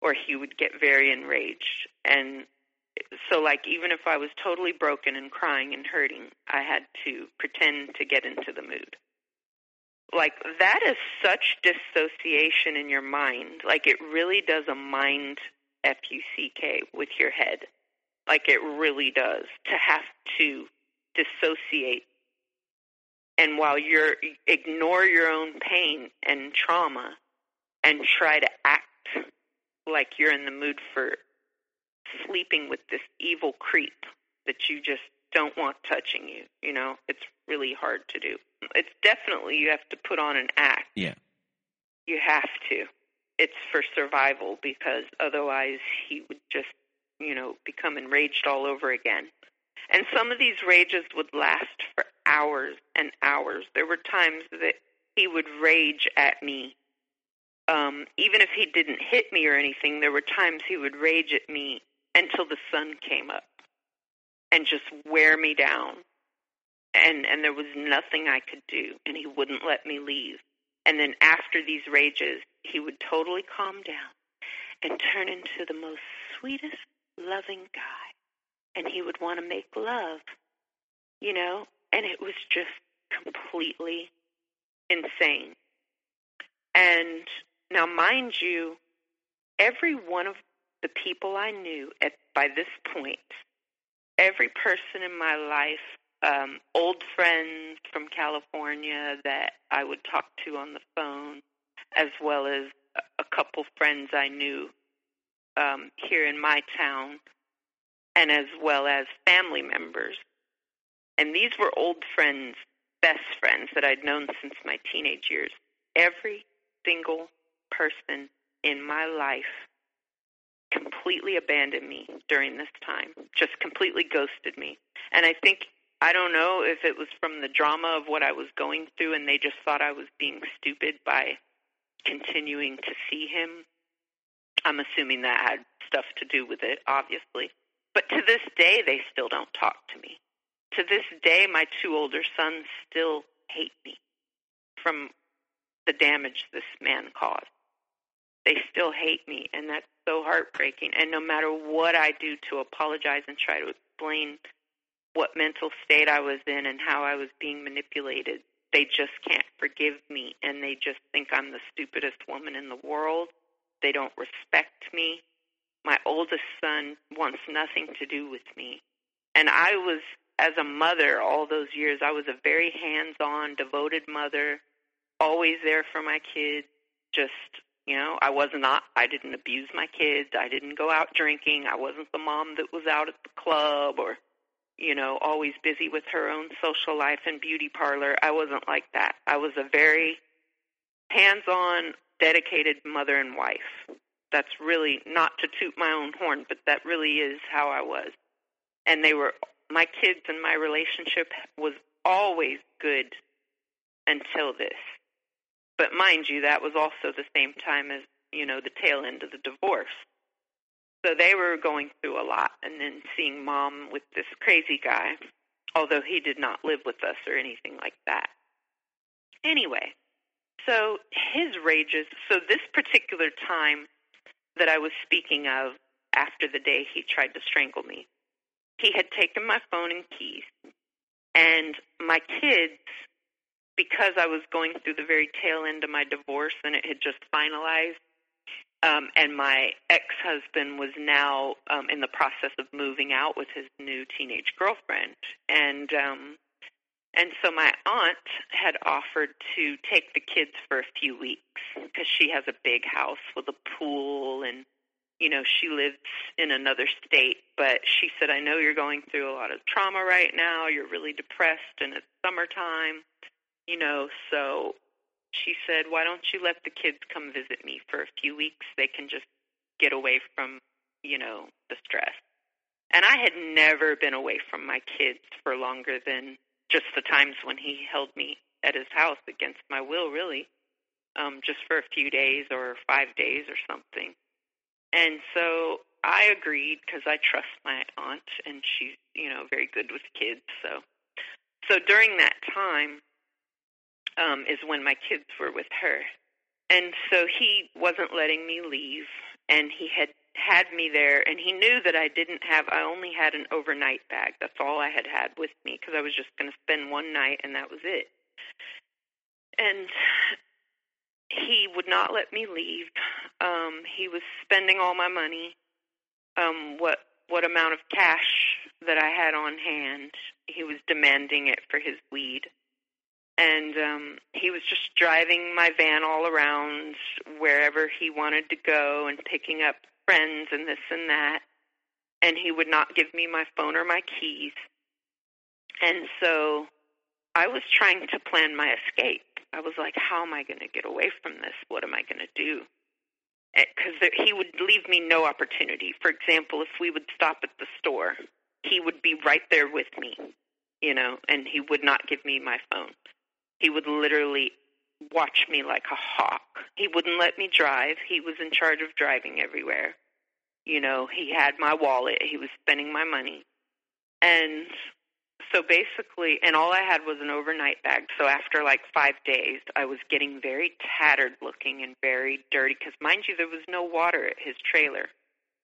or he would get very enraged. And so, like, even if I was totally broken and crying and hurting, I had to pretend to get into the mood. Like that is such dissociation in your mind. Like it really does a mind F U C K with your head. Like it really does to have to dissociate and while you're ignore your own pain and trauma and try to act like you're in the mood for sleeping with this evil creep that you just don't want touching you, you know, it's really hard to do. It's definitely you have to put on an act. Yeah. You have to. It's for survival because otherwise he would just, you know, become enraged all over again. And some of these rages would last for hours and hours. There were times that he would rage at me. Um, even if he didn't hit me or anything, there were times he would rage at me until the sun came up and just wear me down. And and there was nothing I could do, and he wouldn't let me leave. And then after these rages, he would totally calm down and turn into the most sweetest, loving guy and he would want to make love, you know, and it was just completely insane. And now, mind you, every one of the people I knew at by this point, every person in my life, um, old friends from California that I would talk to on the phone, as well as a couple friends I knew um, here in my town and as well as family members. And these were old friends, best friends that I'd known since my teenage years. Every single person in my life completely abandoned me during this time, just completely ghosted me. And I think, I don't know if it was from the drama of what I was going through and they just thought I was being stupid by continuing to see him. I'm assuming that had stuff to do with it, obviously. But to this day, they still don't talk to me. To this day, my two older sons still hate me from the damage this man caused. They still hate me, and that's so heartbreaking. And no matter what I do to apologize and try to explain what mental state I was in and how I was being manipulated, they just can't forgive me, and they just think I'm the stupidest woman in the world. They don't respect me my oldest son wants nothing to do with me. And I was, as a mother, all those years, I was a very hands on, devoted mother, always there for my kids. Just, you know, I was not, I didn't abuse my kids. I didn't go out drinking. I wasn't the mom that was out at the club or, you know, always busy with her own social life and beauty parlor. I wasn't like that. I was a very hands on, dedicated mother and wife that's really not to toot my own horn, but that really is how I was. And they were my kids and my relationship was always good until this. But mind you, that was also the same time as, you know, the tail end of the divorce. So they were going through a lot, and then seeing mom with this crazy guy, although he did not live with us or anything like that. Anyway, so his rages, so this particular time that I was speaking of after the day he tried to strangle me, he had taken my phone and keys. And my kids, because I was going through the very tail end of my divorce and it had just finalized, um, and my ex-husband was now um, in the process of moving out with his new teenage girlfriend, and um, and so my aunt had offered to take the kids for a few weeks because she has a big house with a pool and you know she lives in another state but she said I know you're going through a lot of trauma right now you're really depressed and it's summertime you know so she said, Why don't you let the kids come visit me for a few weeks? They can just get away from, you know, the stress. And I had never been away from my kids for longer than just the times when he held me at his house against my will, really, um, just for a few days or five days or something. And so I agreed because I trust my aunt and she's, you know, very good with kids. So, so during that time, um, is when my kids were with her. And so he wasn't letting me leave, and he had had me there, and he knew that I didn't have, I only had an overnight bag. That's all I had had with me because I was just going to spend one night, and that was it. And he would not let me leave. Um, he was spending all my money. Um, what what amount of cash that I had on hand, he was demanding it for his weed and um he was just driving my van all around wherever he wanted to go and picking up friends and this and that and he would not give me my phone or my keys. And so i was trying to plan my escape. I was like how am i going to get away from this? What am i going to do because eh, he would leave me no opportunity. For example if we would stop at the store he would be right there with me you know and he would not give me my phone. He would literally watch me like a hawk. He wouldn't let me drive. He was in charge of driving everywhere. You know, he had my wallet. He was spending my money. And so basically, and all I had was an overnight bag. So after like five days, I was getting very tattered looking and very dirty because, mind you, there was no water at his trailer.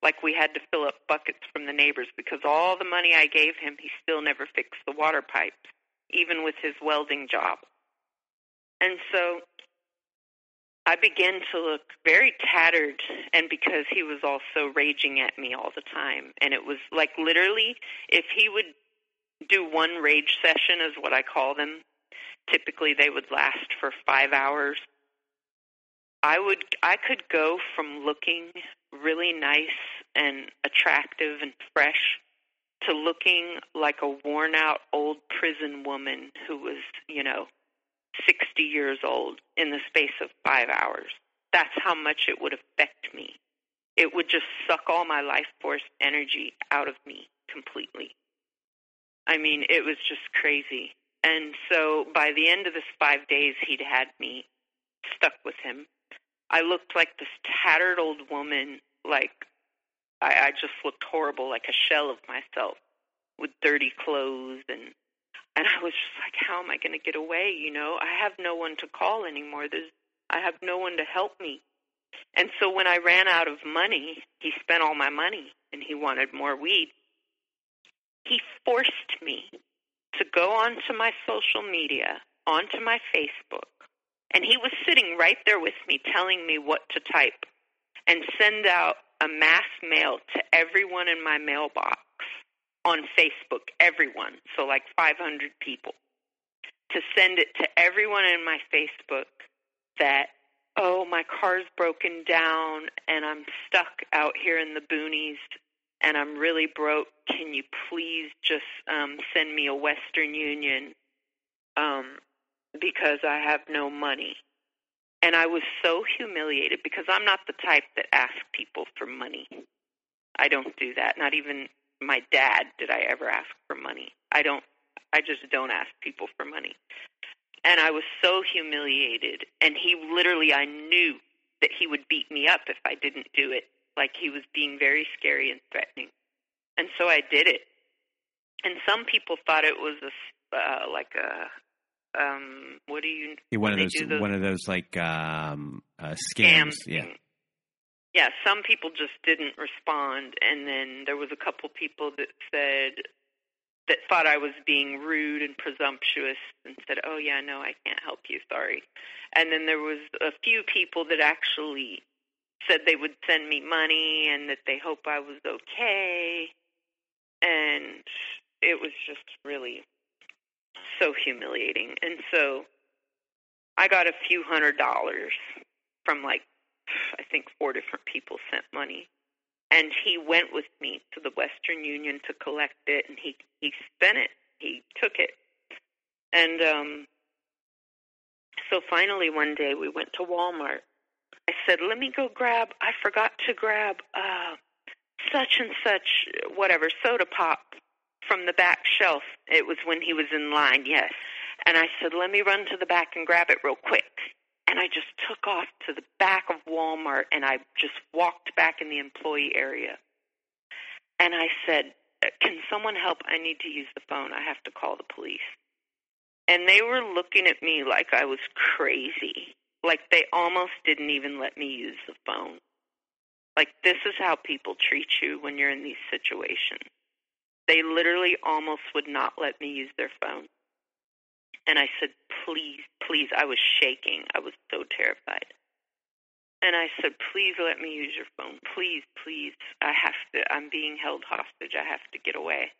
Like we had to fill up buckets from the neighbors because all the money I gave him, he still never fixed the water pipes, even with his welding job. And so I began to look very tattered, and because he was also raging at me all the time. And it was like literally, if he would do one rage session, is what I call them, typically they would last for five hours. I would I could go from looking really nice and attractive and fresh to looking like a worn out old prison woman who was, you know, 60 years old in the space of five hours. That's how much it would affect me. It would just suck all my life force energy out of me completely. I mean, it was just crazy. And so by the end of this five days, he'd had me stuck with him. I looked like this tattered old woman, like I, I just looked horrible, like a shell of myself with dirty clothes and and I was just like, how am I going to get away? You know, I have no one to call anymore. There's, I have no one to help me. And so when I ran out of money, he spent all my money and he wanted more weed. He forced me to go onto my social media, onto my Facebook, and he was sitting right there with me telling me what to type and send out a mass mail to everyone in my mailbox on Facebook, everyone, so like 500 people, to send it to everyone in my Facebook that, oh, my car's broken down and I'm stuck out here in the boonies and I'm really broke. Can you please just um, send me a Western Union um, because I have no money? And I was so humiliated because I'm not the type that asks people for money. I don't do that, not even my dad did I ever ask for money. I don't I just don't ask people for money. And I was so humiliated and he literally I knew that he would beat me up if I didn't do it. like he was being very scary and threatening. And so I did it. And some people thought it was a uh, like a um what do you one of those, those one of those like um uh, scams. scams Yeah. thing. Yeah, some people just didn't respond and then there was a couple people that said that thought I was being rude and presumptuous and said, "Oh yeah, no, I can't help you, sorry." And then there was a few people that actually said they would send me money and that they hope I was okay. And it was just really so humiliating. And so I got a few hundred dollars from like I think four different people sent money. And he went with me to the Western Union to collect it and he he spent it. He took it. And um so finally one day we went to Walmart. I said, "Let me go grab I forgot to grab uh such and such whatever soda pop from the back shelf. It was when he was in line, yes. And I said, let me run to the back and grab it real quick. And I just took off to the back of Walmart and I just walked back in the employee area. And I said, can someone help? I need to use the phone. I have to call the police. And they were looking at me like I was crazy. Like they almost didn't even let me use the phone. Like this is how people treat you when you're in these situations. They literally almost would not let me use their phone. And I said, please, please. I was shaking. I was so terrified. And I said, please let me use your phone. Please, please. I have to, I'm being held hostage. I have to get away.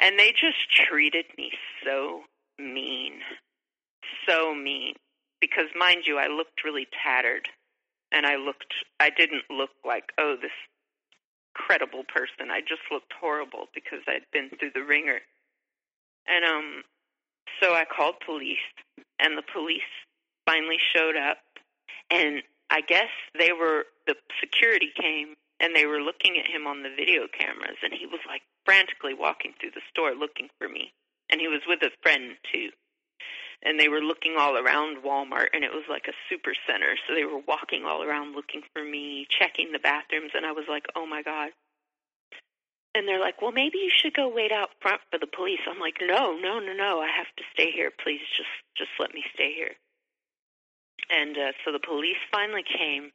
And they just treated me so mean. So mean. Because, mind you, I looked really tattered. And I looked, I didn't look like, oh, this credible person. I just looked horrible because I'd been through the wringer. And um so I called police and the police finally showed up and I guess they were the security came and they were looking at him on the video cameras and he was like frantically walking through the store looking for me. And he was with a friend too. And they were looking all around Walmart and it was like a super center. So they were walking all around looking for me, checking the bathrooms and I was like, "Oh my god." And they're like, "Well, maybe you should go wait out front for the police." I'm like, "No, no, no, no. I have to stay here. Please just just let me stay here." And uh so the police finally came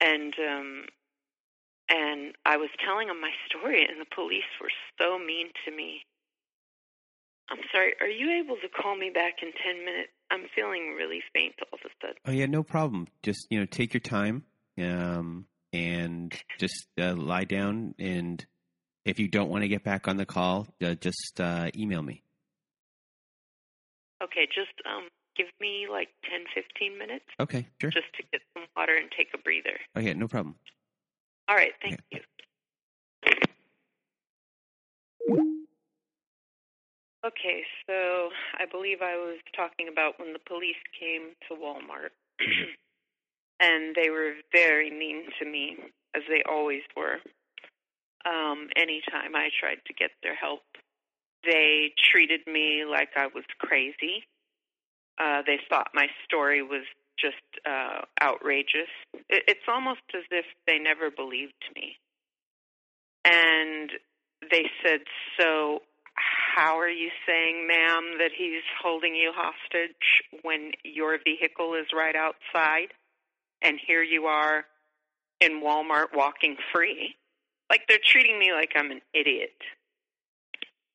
and um and I was telling them my story and the police were so mean to me. I'm sorry, are you able to call me back in 10 minutes? I'm feeling really faint all of a sudden. Oh yeah, no problem. Just you know, take your time, um, and just uh, lie down. And if you don't want to get back on the call, uh, just uh, email me. Okay, just um give me like 10 15 minutes Okay, sure. just to get some water and take a breather. Oh yeah, no problem. All right, thank you. Okay, so I believe I was talking about when the police came to Walmart. and they were very mean to me, as they always were. Um, anytime I tried to get their help, they treated me like I was crazy. Uh, they thought my story was just uh, outrageous. It, it's almost as if they never believed me. And they said, So, how are you saying, ma'am, that he's holding you hostage when your vehicle is right outside? And here you are in Walmart walking free. Like they're treating me like I'm an idiot.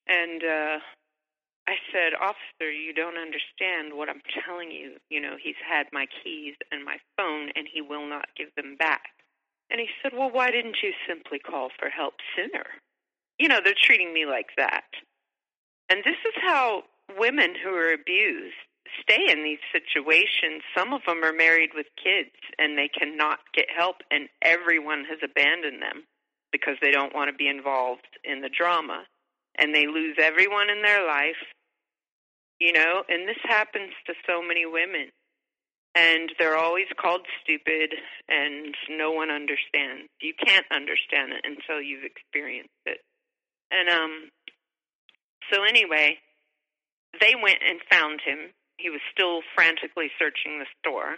And uh I said, Officer, you don't understand what I'm telling you. You know, he's had my keys and my phone and he will not give them back. And he said, Well, why didn't you simply call for help sooner? You know, they're treating me like that. And this is how women who are abused stay in these situations. Some of them are married with kids and they cannot get help, and everyone has abandoned them because they don't want to be involved in the drama. And they lose everyone in their life, you know, and this happens to so many women. And they're always called stupid, and no one understands. You can't understand it until you've experienced it. And um, so anyway, they went and found him. He was still frantically searching the store,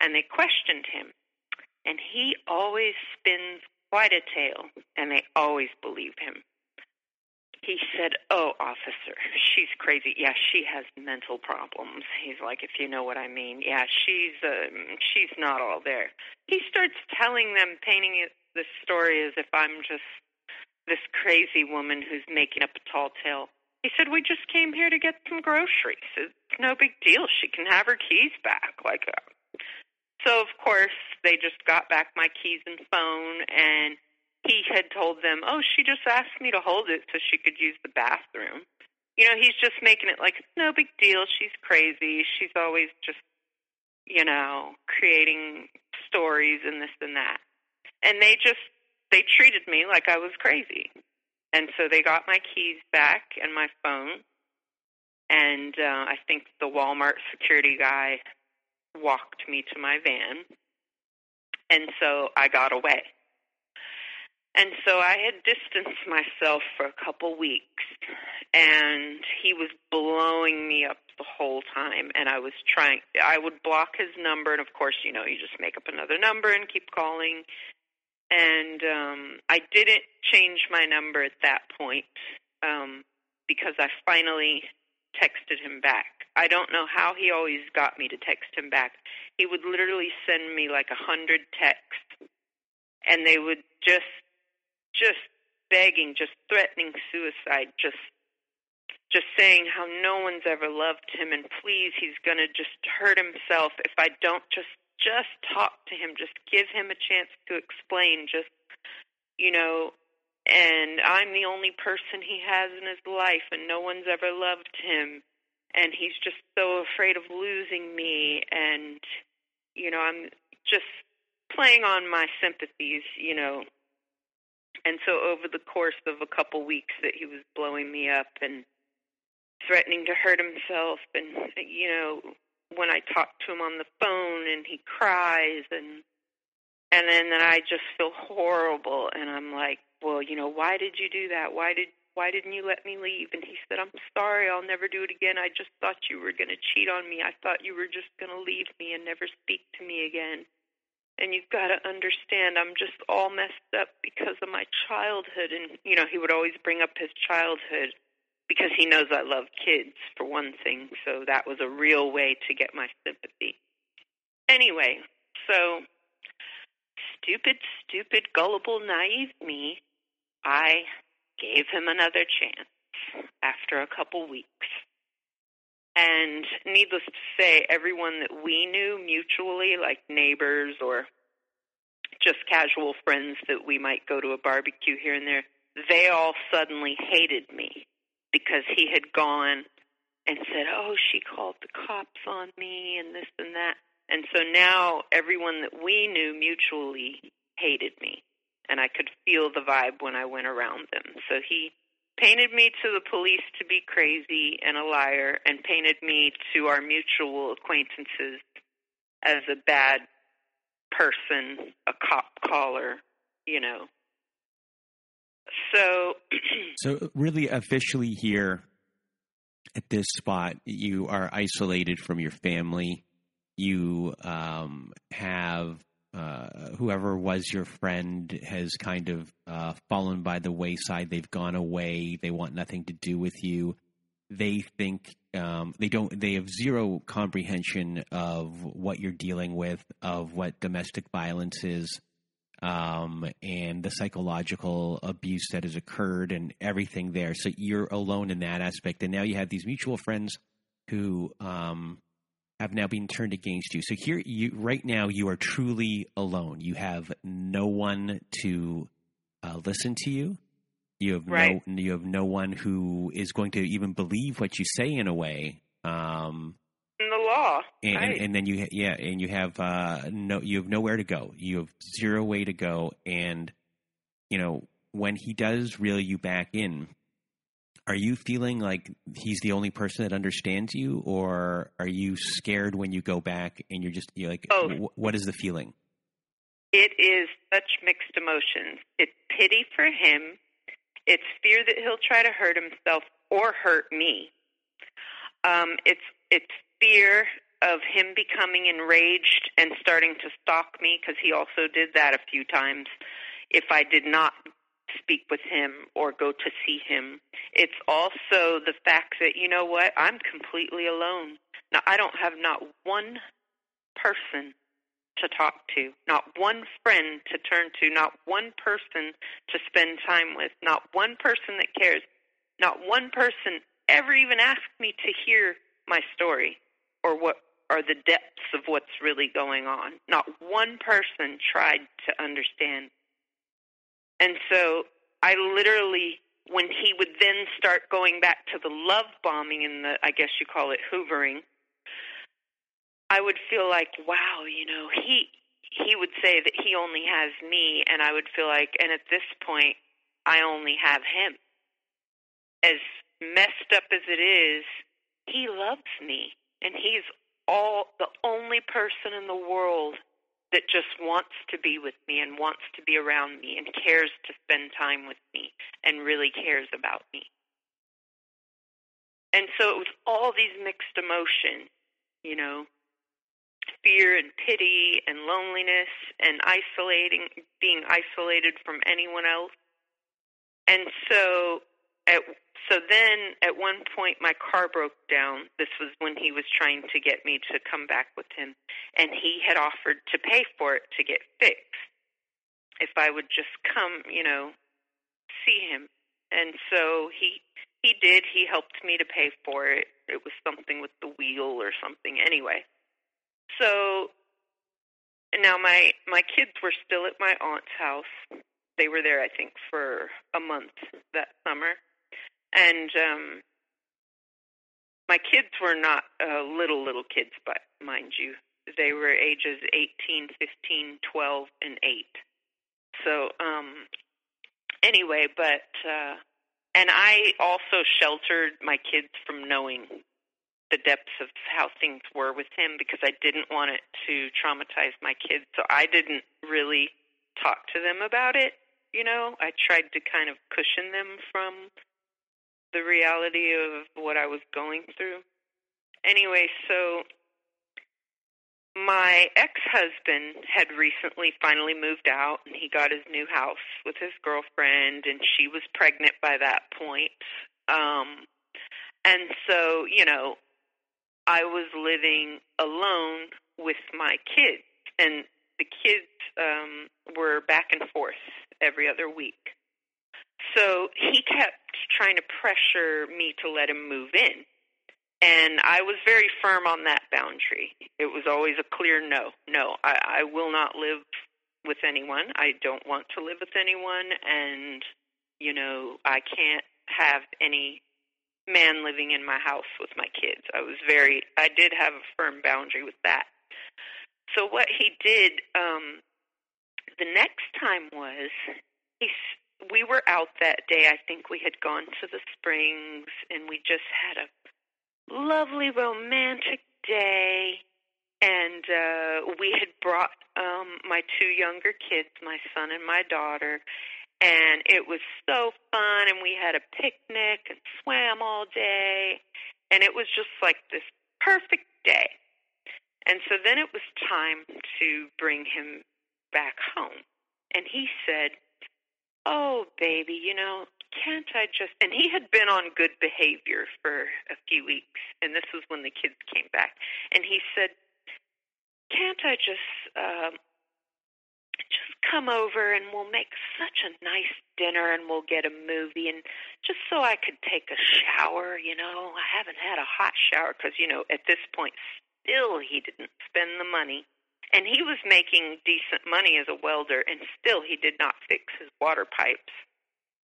and they questioned him. And he always spins quite a tale, and they always believe him. He said, "Oh, officer, she's crazy. Yeah, she has mental problems." He's like, "If you know what I mean. Yeah, she's um, she's not all there." He starts telling them, painting it, the story as if I'm just this crazy woman who's making up a tall tale. He said, "We just came here to get some groceries. It's no big deal. She can have her keys back." Like, uh, so of course they just got back my keys and phone, and he had told them, "Oh, she just asked me to hold it so she could use the bathroom." You know, he's just making it like no big deal. She's crazy. She's always just, you know, creating stories and this and that. And they just they treated me like I was crazy. And so they got my keys back and my phone. And uh, I think the Walmart security guy walked me to my van. And so I got away. And so I had distanced myself for a couple weeks, and he was blowing me up the whole time. And I was trying, I would block his number, and of course, you know, you just make up another number and keep calling and um, I didn't change my number at that point um, because I finally texted him back. I don't know how he always got me to text him back. He would literally send me like a hundred texts, and they would just, just begging, just threatening suicide, just just saying how no one's ever loved him and please he's to just hurt himself if I don't just just talk to him, just give him a chance to explain, just, you know, and I'm the only person he has in his life, and no one's ever loved him, and he's just so afraid of losing me, and, you know, I'm just playing on my sympathies, you know. And so over the course of a couple weeks that he was blowing me up and threatening to hurt himself and you know when I talk to him on the phone and he cries and and then, then I just feel horrible and I'm like, well, you know, why did you do that? Why did why didn't you let me leave? And he said, I'm sorry, I'll never do it again. I just thought you were going to cheat on me. I thought you were just going to leave me and never speak to me again. And you've got to understand, I'm just all messed up because of my childhood. And, you know, he would always bring up his childhood because he knows I love kids, for one thing. So that was a real way to get my sympathy. Anyway, so stupid, stupid, gullible, naive me, I gave him another chance after a couple weeks. And needless to say, everyone that we knew mutually, like neighbors or just casual friends that we might go to a barbecue here and there, they all suddenly hated me because he had gone and said, "Oh, she called the cops on me and this and that." And so now everyone that we knew mutually hated me, and I could feel the vibe when I went around them. So he painted me to the police to be crazy and a liar and painted me to our mutual acquaintances as a bad person, a cop caller, you know, so, so really, officially here at this spot, you are isolated from your family. You um, have uh, whoever was your friend has kind of uh, fallen by the wayside. They've gone away. They want nothing to do with you. They think um, they don't. They have zero comprehension of what you're dealing with, of what domestic violence is um, and the psychological abuse that has occurred and everything there. So you're alone in that aspect. And now you have these mutual friends who um, have now been turned against you. So here, you right now, you are truly alone. You have no one to uh, listen to you. You have right. no you have no one who is going to even believe what you say in a way. Um, in the law. And, right. and, and, then you, yeah, and you have uh, no, you have nowhere to go. You have zero way to go. And you know when he does reel you back in, are you feeling like he's the only person that understands you, or are you scared when you go back and you're just you're like, oh. what is the feeling? It is such mixed emotions. It's pity for him. It's fear that he'll try to hurt himself or hurt me. Um, it's it's fear of him becoming enraged and starting to stalk me because he also did that a few times. if I did not speak with him or go to see him. It's also the fact that, you know what, I'm completely alone. Now, I don't have not one person to talk to, not one friend to turn to, not one person to spend time with, not one person that cares, not one person ever even asked me to hear my story or what are the depths of what's really going on. Not one person tried to understand. And so I literally, when he would then start going back to the love bombing and the, I guess you call it hoovering, I would feel like, wow, you know, he he would say that he only has me, and I would feel like, and at this point, I only have him. As messed up as it is, he loves me, and he's all the only person in the world that just wants to be with me and wants to be around me and cares to spend time with me and really cares about me. And so it was all these mixed emotions, you know, fear and pity and loneliness and isolating, being isolated from anyone else. And so at so then at one point my car broke down. This was when he was trying to get me to come back with him and he had offered to pay for it to get fixed if I would just come, you know, see him. And so he he did. He helped me to pay for it. It was something with the wheel or something anyway. So now my my kids were still at my aunt's house. They were there I think for a month that summer and um, my kids were not uh, little little kids, but mind you, they were ages 18, 15, 12, and 8. So um, anyway, but uh, and I also sheltered my kids from knowing the depths of how things were with him because I didn't want it to traumatize my kids. So I didn't really talk to them about it. You know, I tried to kind of cushion them from the reality of what I was going through. Anyway, so my ex-husband had recently finally moved out and he got his new house with his girlfriend and she was pregnant by that point. Um and so, you know, I was living alone with my kids and the kids um were back and forth every other week. So he kept trying to pressure me to let him move in. And I was very firm on that boundary. It was always a clear no. No, I, I will not live with anyone. I don't want to live with anyone. And, you know, I can't have any man living in my house with my kids. I was very, I did have a firm boundary with that. So what he did um, the next time was he we were out that day. I think we had gone to the springs and we just had a lovely romantic day. And uh, we had brought um, my two younger kids, my son and my daughter, and it was so fun. And we had a picnic and swam all day, and it was just like this perfect day. And so then it was time to bring him back home. And he said, oh, baby, you know, can't I just. And he had been on good behavior for a few weeks, and this was when the kids came back. And he said, can't I just. Um, just come over and we'll make such a nice dinner and we'll get a movie and just so I could take a shower, you know. I haven't had a hot shower because, you know, at this point, still he didn't spend the money and he was making decent money as a welder, and still he did not fix his water pipes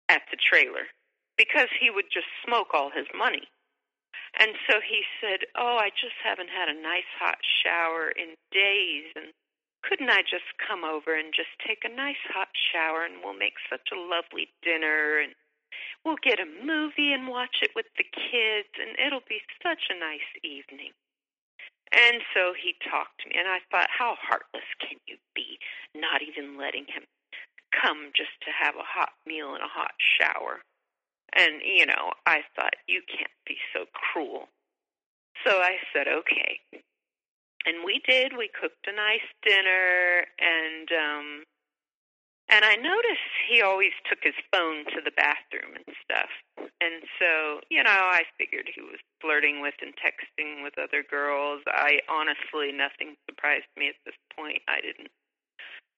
at the trailer because he would just smoke all his money. And so he said, Oh, I just haven't had a nice hot shower in days. And couldn't I just come over and just take a nice hot shower and we'll make such a lovely dinner and we'll get a movie and watch it with the kids and it'll be such a nice evening. And so he talked to me, and I thought, how heartless can you be, not even letting him come just to have a hot meal and a hot shower? And, you know, I thought, you can't be so cruel. So I said, okay. And we did. We cooked a nice dinner, and um, And I noticed he always took his phone to the bathroom and stuff. And so, you know, I figured he was flirting with and texting with other girls. I honestly, nothing surprised me at this point. I didn't,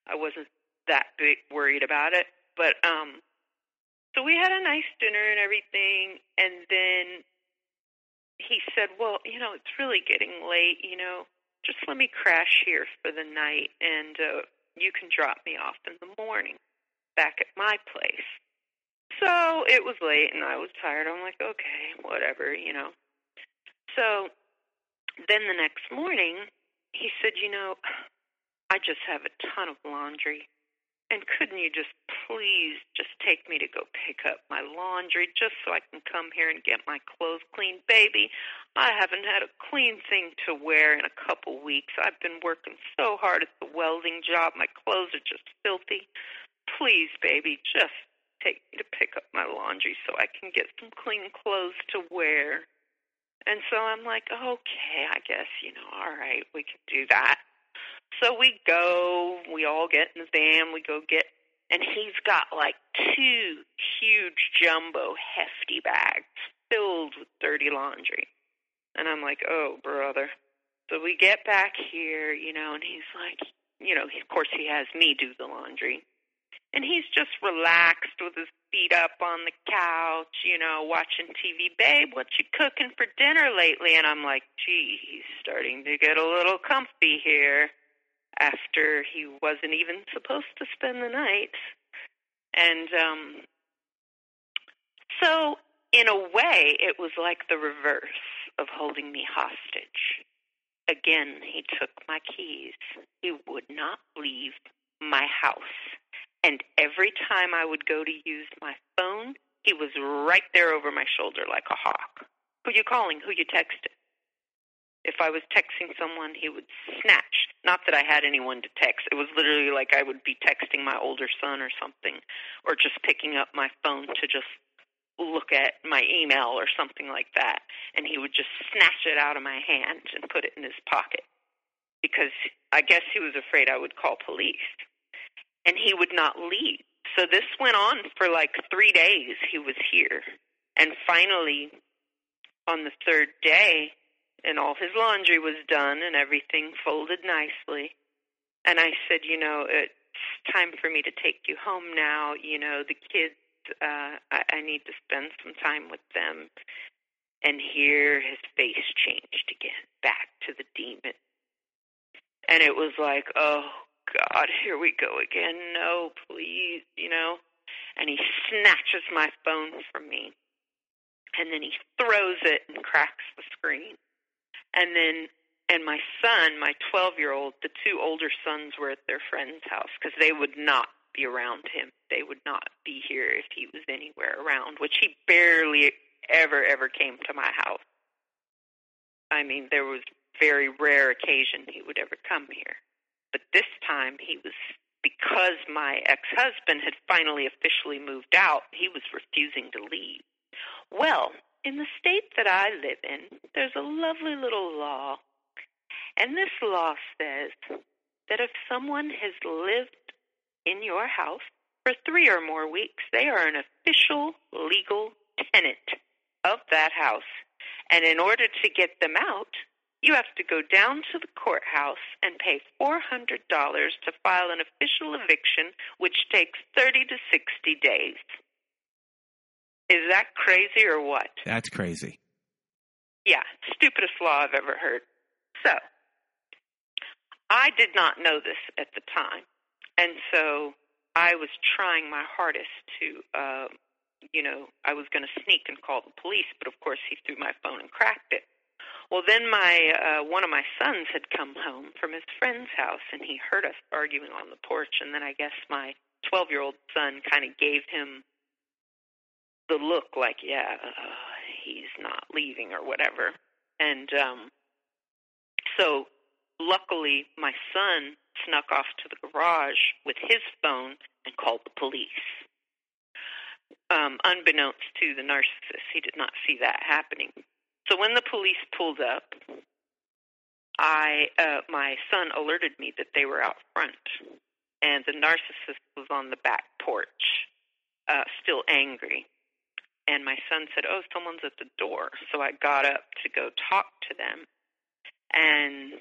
I wasn't that big worried about it. But, um, so we had a nice dinner and everything. And then he said, well, you know, it's really getting late, you know, just let me crash here for the night. And, uh, you can drop me off in the morning back at my place. So it was late and I was tired. I'm like, okay, whatever, you know. So then the next morning, he said, you know, I just have a ton of laundry. And couldn't you just please just take me to go pick up my laundry just so I can come here and get my clothes clean? Baby, I haven't had a clean thing to wear in a couple weeks. I've been working so hard at the welding job. My clothes are just filthy. Please, baby, just take me to pick up my laundry so I can get some clean clothes to wear. And so I'm like, okay, I guess, you know, all right, we can do that. So we go, we all get in the van, we go get, and he's got like two huge jumbo hefty bags filled with dirty laundry. And I'm like, oh, brother. So we get back here, you know, and he's like, you know, of course he has me do the laundry. And he's just relaxed with his feet up on the couch, you know, watching TV. Babe, what you cooking for dinner lately? And I'm like, gee, he's starting to get a little comfy here after he wasn't even supposed to spend the night. And um so in a way it was like the reverse of holding me hostage. Again, he took my keys. He would not leave my house. And every time I would go to use my phone, he was right there over my shoulder like a hawk. Who you calling? Who you texting? If I was texting someone, he would snatch. Not that I had anyone to text. It was literally like I would be texting my older son or something, or just picking up my phone to just look at my email or something like that. And he would just snatch it out of my hand and put it in his pocket because I guess he was afraid I would call police. And he would not leave. So this went on for like three days. He was here. And finally, on the third day, and all his laundry was done and everything folded nicely. And I said, you know, it's time for me to take you home now. You know, the kids, uh, I, I need to spend some time with them. And here his face changed again, back to the demon. And it was like, oh, God, here we go again. No, please, you know. And he snatches my phone from me. And then he throws it and cracks the screen. And then, and my son, my 12 year old, the two older sons were at their friend's house because they would not be around him. They would not be here if he was anywhere around, which he barely ever, ever came to my house. I mean, there was very rare occasion he would ever come here. But this time he was because my ex-husband had finally officially moved out, he was refusing to leave. Well, in the state that I live in, there's a lovely little law. And this law says that if someone has lived in your house for three or more weeks, they are an official legal tenant of that house. And in order to get them out, you have to go down to the courthouse and pay $400 to file an official eviction, which takes 30 to 60 days. Is that crazy or what? That's crazy. Yeah, stupidest law I've ever heard. So, I did not know this at the time. And so I was trying my hardest to, uh, you know, I was going to sneak and call the police, but of course he threw my phone and cracked it. Well, then my uh, one of my sons had come home from his friend's house, and he heard us arguing on the porch. And then I guess my 12 year old son kind of gave him the look like, yeah, uh, he's not leaving or whatever. And um, so luckily, my son snuck off to the garage with his phone and called the police. Um, unbeknownst to the narcissist, he did not see that happening. So when the police pulled up, I uh, my son alerted me that they were out front, and the narcissist was on the back porch, uh, still angry. And my son said, Oh, someone's at the door. So I got up to go talk to them. And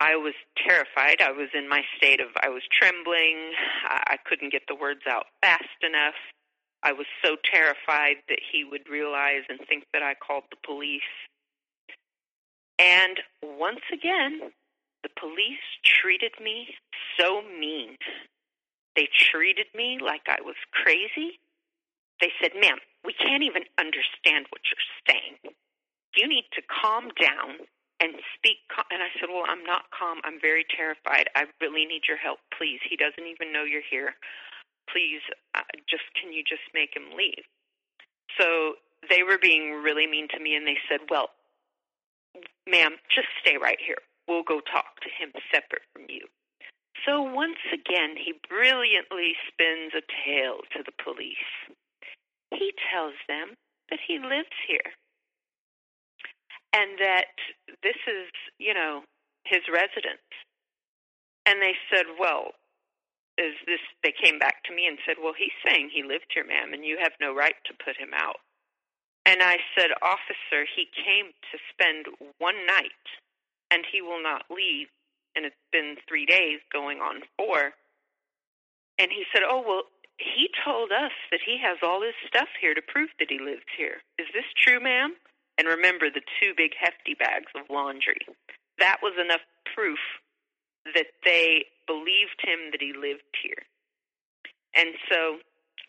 I was terrified. I was in my state of, I was trembling. I couldn't get the words out fast enough. I was so terrified that he would realize and think that I called the police. And once again, the police treated me so mean. They treated me like I was crazy. They said, ma'am, we can't even understand what you're saying. You need to calm down and speak. And I said, well, I'm not calm. I'm very terrified. I really need your help, please. He doesn't even know you're here. Please, uh, just can you just make him leave? So they were being really mean to me, and they said, well, ma'am, just stay right here. We'll go talk to him separate from you. So once again, he brilliantly spins a tale to the police. He tells them that he lives here and that this is, you know, his residence. And they said, well, is this, they came back to me and said, well, he's saying he lived here, ma'am, and you have no right to put him out. And I said, officer, he came to spend one night and he will not leave. And it's been three days going on four. And he said, Oh, well, he told us that he has all his stuff here to prove that he lives here. Is this true, ma'am? And remember the two big hefty bags of laundry. That was enough proof that they believed him that he lived here. And so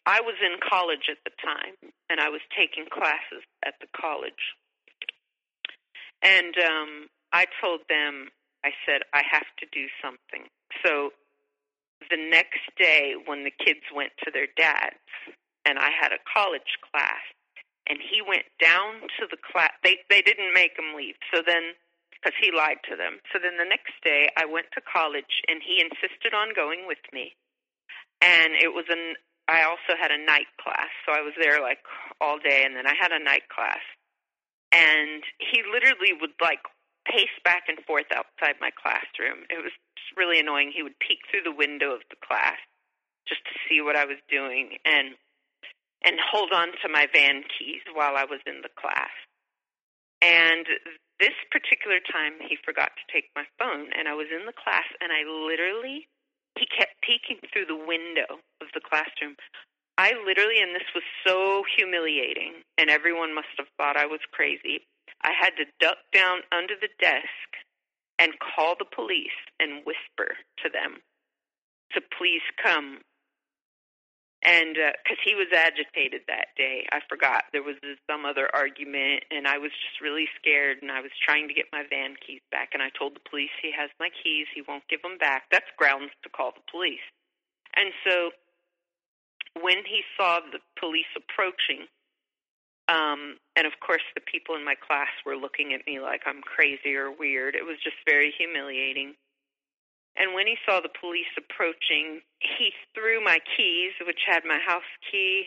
I was in college at the time, and I was taking classes at the college. And um, I told them, I said, I have to do something. So the next day, when the kids went to their dad's, and I had a college class, and he went down to the class, they they didn't make him leave. So then, because he lied to them. So then the next day, I went to college, and he insisted on going with me. And it was an I also had a night class, so I was there like all day, and then I had a night class. And he literally would like pace back and forth outside my classroom. It was just really annoying. He would peek through the window of the class just to see what I was doing and and hold on to my van keys while I was in the class. And this particular time he forgot to take my phone and I was in the class and I literally he kept peeking through the window of the classroom. I literally and this was so humiliating and everyone must have thought I was crazy. I had to duck down under the desk and call the police and whisper to them to please come. And because uh, he was agitated that day, I forgot there was some other argument, and I was just really scared. And I was trying to get my van keys back, and I told the police he has my keys, he won't give them back. That's grounds to call the police. And so when he saw the police approaching, um, and of course, the people in my class were looking at me like I'm crazy or weird. It was just very humiliating. And when he saw the police approaching, he threw my keys, which had my house key,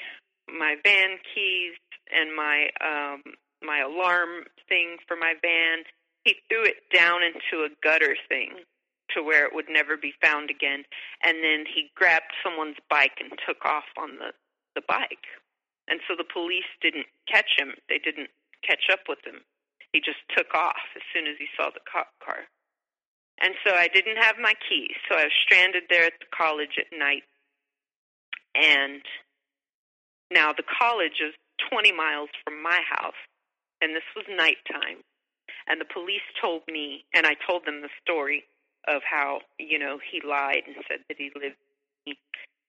my van keys, and my um, my alarm thing for my van. He threw it down into a gutter thing to where it would never be found again. And then he grabbed someone's bike and took off on the the bike. And so the police didn't catch him. They didn't catch up with him. He just took off as soon as he saw the cop car. And so I didn't have my keys. So I was stranded there at the college at night. And now the college is 20 miles from my house. And this was nighttime. And the police told me, and I told them the story of how, you know, he lied and said that he lived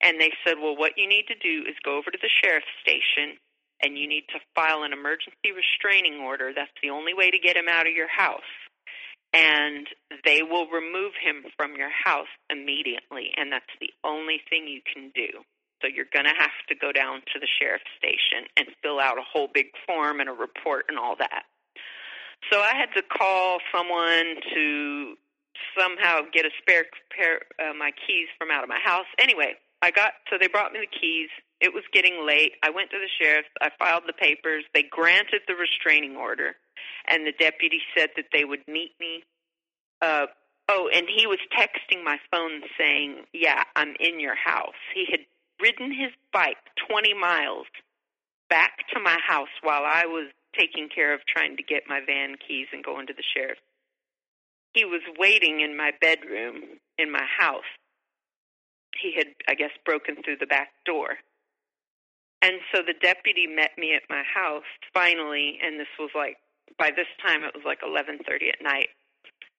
and they said, well, what you need to do is go over to the sheriff's station and you need to file an emergency restraining order. That's the only way to get him out of your house. And they will remove him from your house immediately. And that's the only thing you can do. So you're going to have to go down to the sheriff's station and fill out a whole big form and a report and all that. So I had to call someone to somehow get a spare pair uh, my keys from out of my house. Anyway, I got so they brought me the keys. It was getting late. I went to the sheriff's. I filed the papers. They granted the restraining order, and the deputy said that they would meet me uh, oh, and he was texting my phone saying, "Yeah, I'm in your house." He had ridden his bike 20 miles back to my house while I was taking care of trying to get my van keys and going to the sheriff. He was waiting in my bedroom in my house. He had, I guess, broken through the back door. And so the deputy met me at my house finally, and this was like by this time it was like 11:30 at night.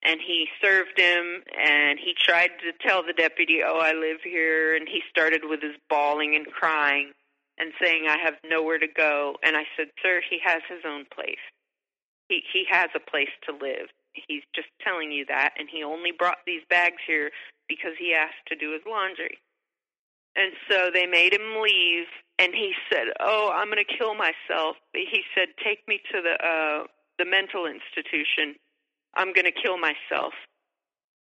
And he served him and he tried to tell the deputy, "Oh, I live here." And he started with his bawling and crying and saying, "I have nowhere to go." And I said, "Sir, he has his own place. He he has a place to live. He's just telling you that and he only brought these bags here because he asked to do his laundry." And so they made him leave and he said, "Oh, I'm going to kill myself." He said, "Take me to the uh the mental institution. I'm going to kill myself."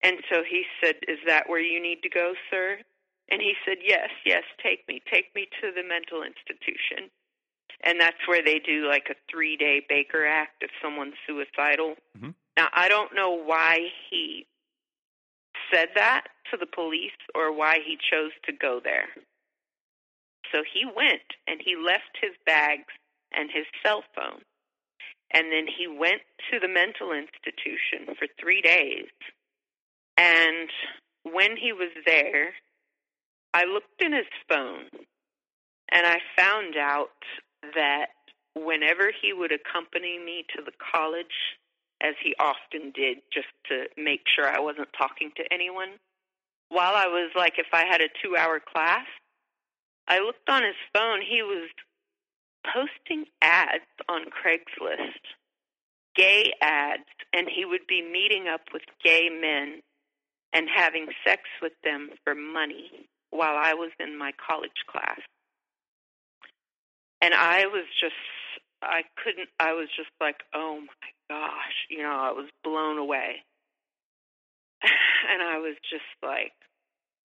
And so he said, "Is that where you need to go, sir?" And he said, "Yes, yes, take me. Take me to the mental institution." And that's where they do like a 3-day Baker Act if someone's suicidal. Mhm. Now, I don't know why he said that to the police or why he chose to go there. So he went and he left his bags and his cell phone. And then he went to the mental institution for three days. And when he was there, I looked in his phone and I found out that whenever he would accompany me to the college, as he often did, just to make sure I wasn't talking to anyone, while I was like, if I had a two hour class, I looked on his phone. He was posting ads on Craigslist, gay ads, and he would be meeting up with gay men and having sex with them for money while I was in my college class. And I was just, I couldn't, I was just like, oh my gosh, you know, I was blown away. And I was just like,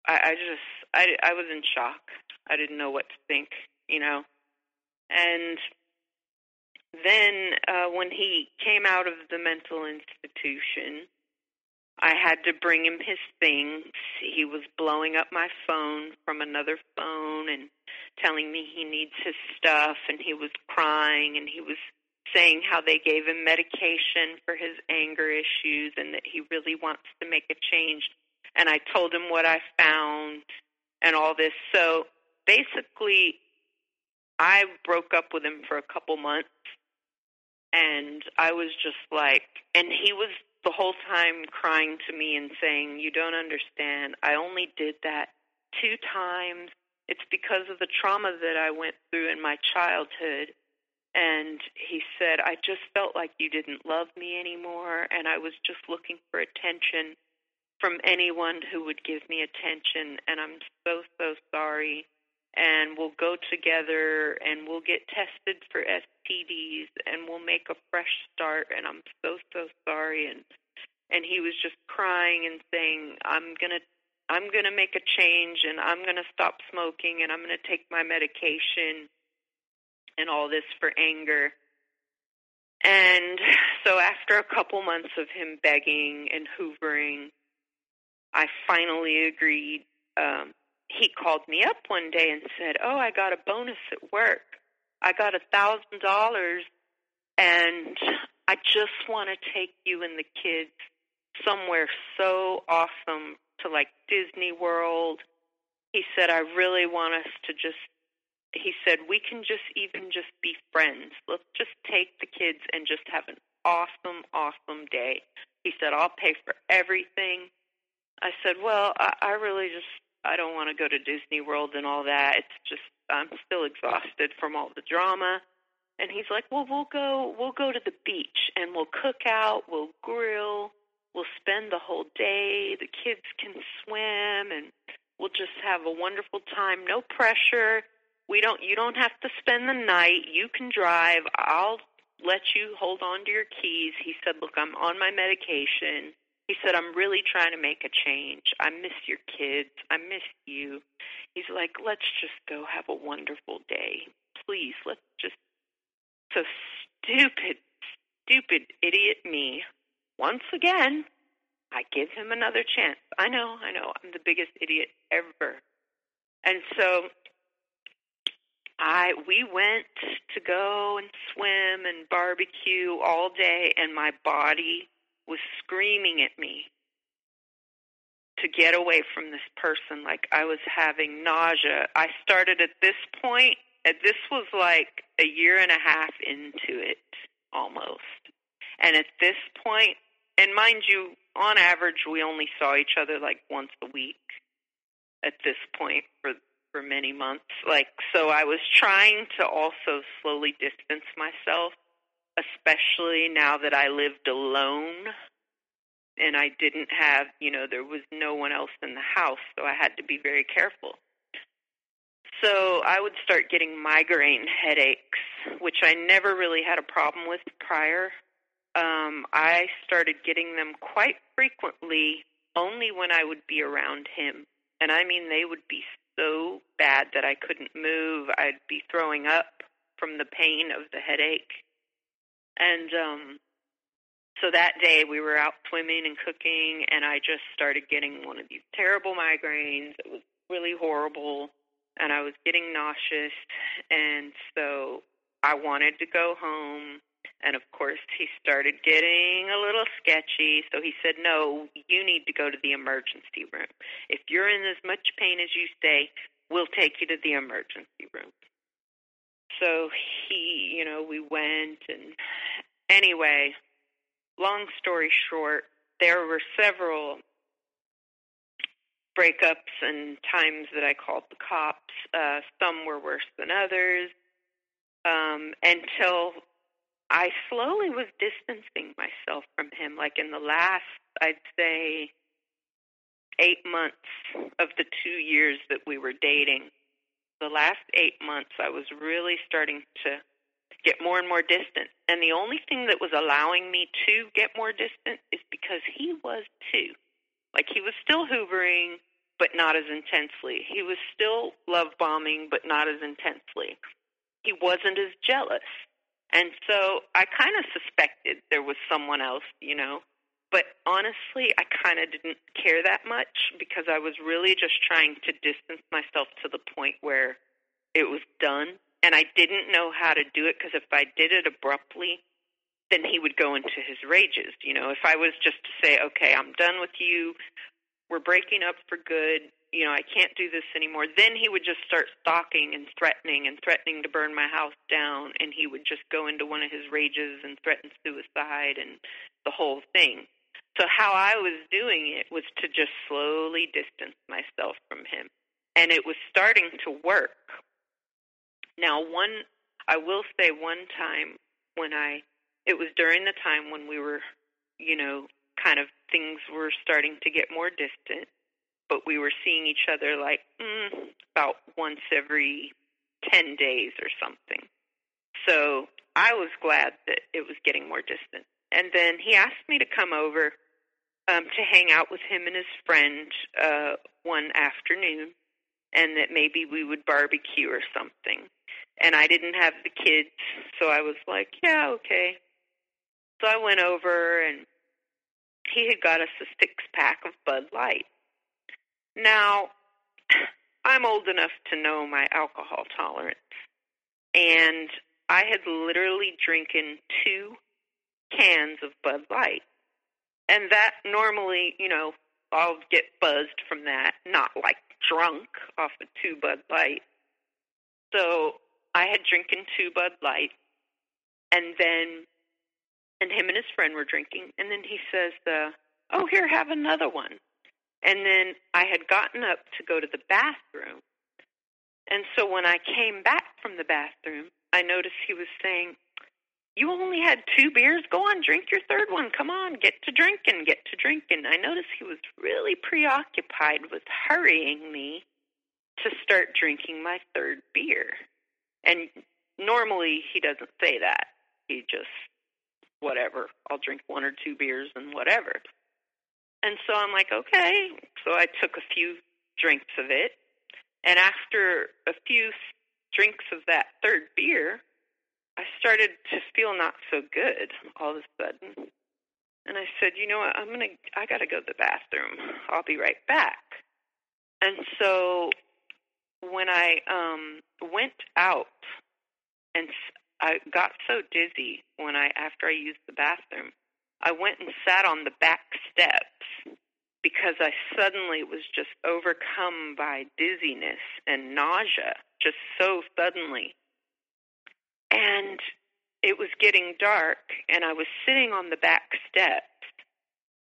I, I just, I, I was in shock. I didn't know what to think, you know. And then uh, when he came out of the mental institution, I had to bring him his things. He was blowing up my phone from another phone and telling me he needs his stuff, and he was crying and he was saying how they gave him medication for his anger issues and that he really wants to make a change. And I told him what I found and all this. So basically, I broke up with him for a couple months. And I was just like, and he was the whole time crying to me and saying, You don't understand. I only did that two times. It's because of the trauma that I went through in my childhood. And he said, I just felt like you didn't love me anymore. And I was just looking for attention from anyone who would give me attention. And I'm so, so sorry and we'll go together and we'll get tested for STDs and we'll make a fresh start and I'm so so sorry and and he was just crying and saying I'm going to I'm going to make a change and I'm going to stop smoking and I'm going to take my medication and all this for anger. And so after a couple months of him begging and hoovering, I finally agreed um he called me up one day and said, "Oh, I got a bonus at work. I got a thousand dollars, and I just want to take you and the kids somewhere so awesome to like Disney World." He said, "I really want us to just." He said, "We can just even just be friends. Let's just take the kids and just have an awesome, awesome day." He said, "I'll pay for everything." I said, "Well, I, I really just I don't want to go to Disney World and all that. It's just I'm still exhausted from all the drama. And he's like, "Well, we'll go we'll go to the beach and we'll cook out, we'll grill, we'll spend the whole day. The kids can swim and we'll just have a wonderful time. No pressure. We don't you don't have to spend the night. You can drive. I'll let you hold on to your keys." He said, "Look, I'm on my medication." He said, I'm really trying to make a change. I miss your kids. I miss you. He's like, let's just go have a wonderful day. Please, let's just. So stupid, stupid idiot me. Once again, I give him another chance. I know, I know, I'm the biggest idiot ever. And so I we went to go and swim and barbecue all day and my body was screaming at me to get away from this person like I was having nausea. I started at this point, and this was like a year and a half into it almost. And at this point, and mind you, on average we only saw each other like once a week at this point for for many months. Like so I was trying to also slowly distance myself, especially now that I lived alone and I didn't have, you know, there was no one else in the house, so I had to be very careful. So I would start getting migraine headaches, which I never really had a problem with prior. Um, I started getting them quite frequently only when I would be around him. And I mean, they would be so bad that I couldn't move. I'd be throwing up from the pain of the headache. And um so that day we were out swimming and cooking and I just started getting one of these terrible migraines. It was really horrible and I was getting nauseous and so I wanted to go home and of course he started getting a little sketchy so he said no you need to go to the emergency room if you're in as much pain as you say we'll take you to the emergency room so he you know we went and anyway long story short, there were several breakups and times that I called the cops. Uh, some were worse than others um, until I slowly was distancing myself from him. Like in the last, I'd say, eight months of the two years that we were dating, the last eight months, I was really starting to get more and more distant. And the only thing that was allowing me to get more distant is because he was too. Like he was still hoovering, but not as intensely. He was still love bombing, but not as intensely. He wasn't as jealous. And so I kind of suspected there was someone else, you know. But honestly, I kind of didn't care that much because I was really just trying to distance myself to the point where it was done and I didn't know how to do it because if I did it abruptly, then he would go into his rages. You know, if I was just to say, okay, I'm done with you, we're breaking up for good, you know, I can't do this anymore, then he would just start stalking and threatening and threatening to burn my house down, and he would just go into one of his rages and threaten suicide and the whole thing. So, how I was doing it was to just slowly distance myself from him. And it was starting to work now, one, I will say one time when I, it was during the time when we were, you know, kind of things were starting to get more distant, but we were seeing each other like mm, about once every 10 days or something. So I was glad that it was getting more distant. And then he asked me to come over um, to hang out with him and his friend uh, one afternoon, and that maybe we would barbecue or something and I didn't have the kids, so I was like, yeah, okay. So I went over and he had got us a six pack of Bud Light. Now, I'm old enough to know my alcohol tolerance, and I had literally drinking two cans of Bud Light. And that normally, you know, I'll get buzzed from that, not like drunk off of two Bud Light. So I had drinking two Bud Light, and then, and him and his friend were drinking, and then he says, uh, "Oh, here, have another one." And then I had gotten up to go to the bathroom, and so when I came back from the bathroom, I noticed he was saying, "You only had two beers. Go on, drink your third one. Come on, get to drinking, get to drinking." I noticed he was really preoccupied with hurrying me to start drinking my third beer. And normally he doesn't say that. He just, whatever, I'll drink one or two beers and whatever. And so I'm like, okay. So I took a few drinks of it. And after a few drinks of that third beer, I started to feel not so good all of a sudden. And I said, you know what, I'm gonna, I gotta go to the bathroom. I'll be right back. And so when I um went out and I got so dizzy when I after I used the bathroom, I went and sat on the back steps because I suddenly was just overcome by dizziness and nausea just so suddenly. And it was getting dark and I was sitting on the back steps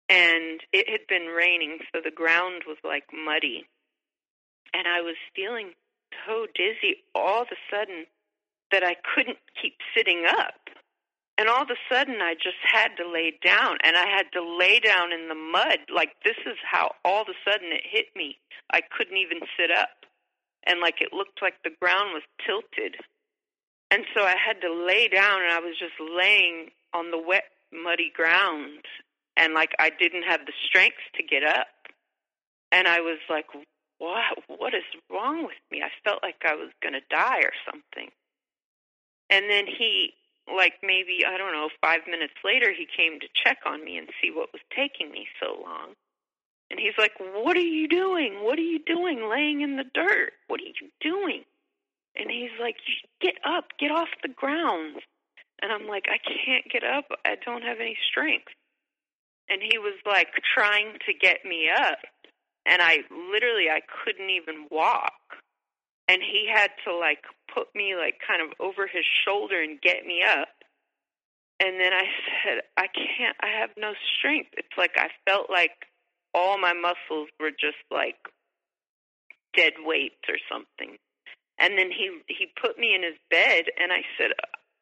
and it had been raining so the ground was like muddy and I was feeling so dizzy all of a sudden that I couldn't keep sitting up. And all of a sudden, I just had to lay down, and I had to lay down in the mud. Like, this is how all of a sudden it hit me. I couldn't even sit up. And, like, it looked like the ground was tilted. And so I had to lay down, and I was just laying on the wet, muddy ground. And, like, I didn't have the strength to get up. And I was like, what what is wrong with me? I felt like I was going to die or something. And then he like maybe I don't know, 5 minutes later he came to check on me and see what was taking me so long. And he's like, "What are you doing? What are you doing laying in the dirt? What are you doing?" And he's like, "Get up, get off the ground." And I'm like, "I can't get up. I don't have any strength." And he was like trying to get me up and I literally I couldn't even walk. And he had to like put me like kind of over his shoulder and get me up. And then I said, I can't I have no strength. It's like I felt like all my muscles were just like dead weights or something. And then he he put me in his bed and I said,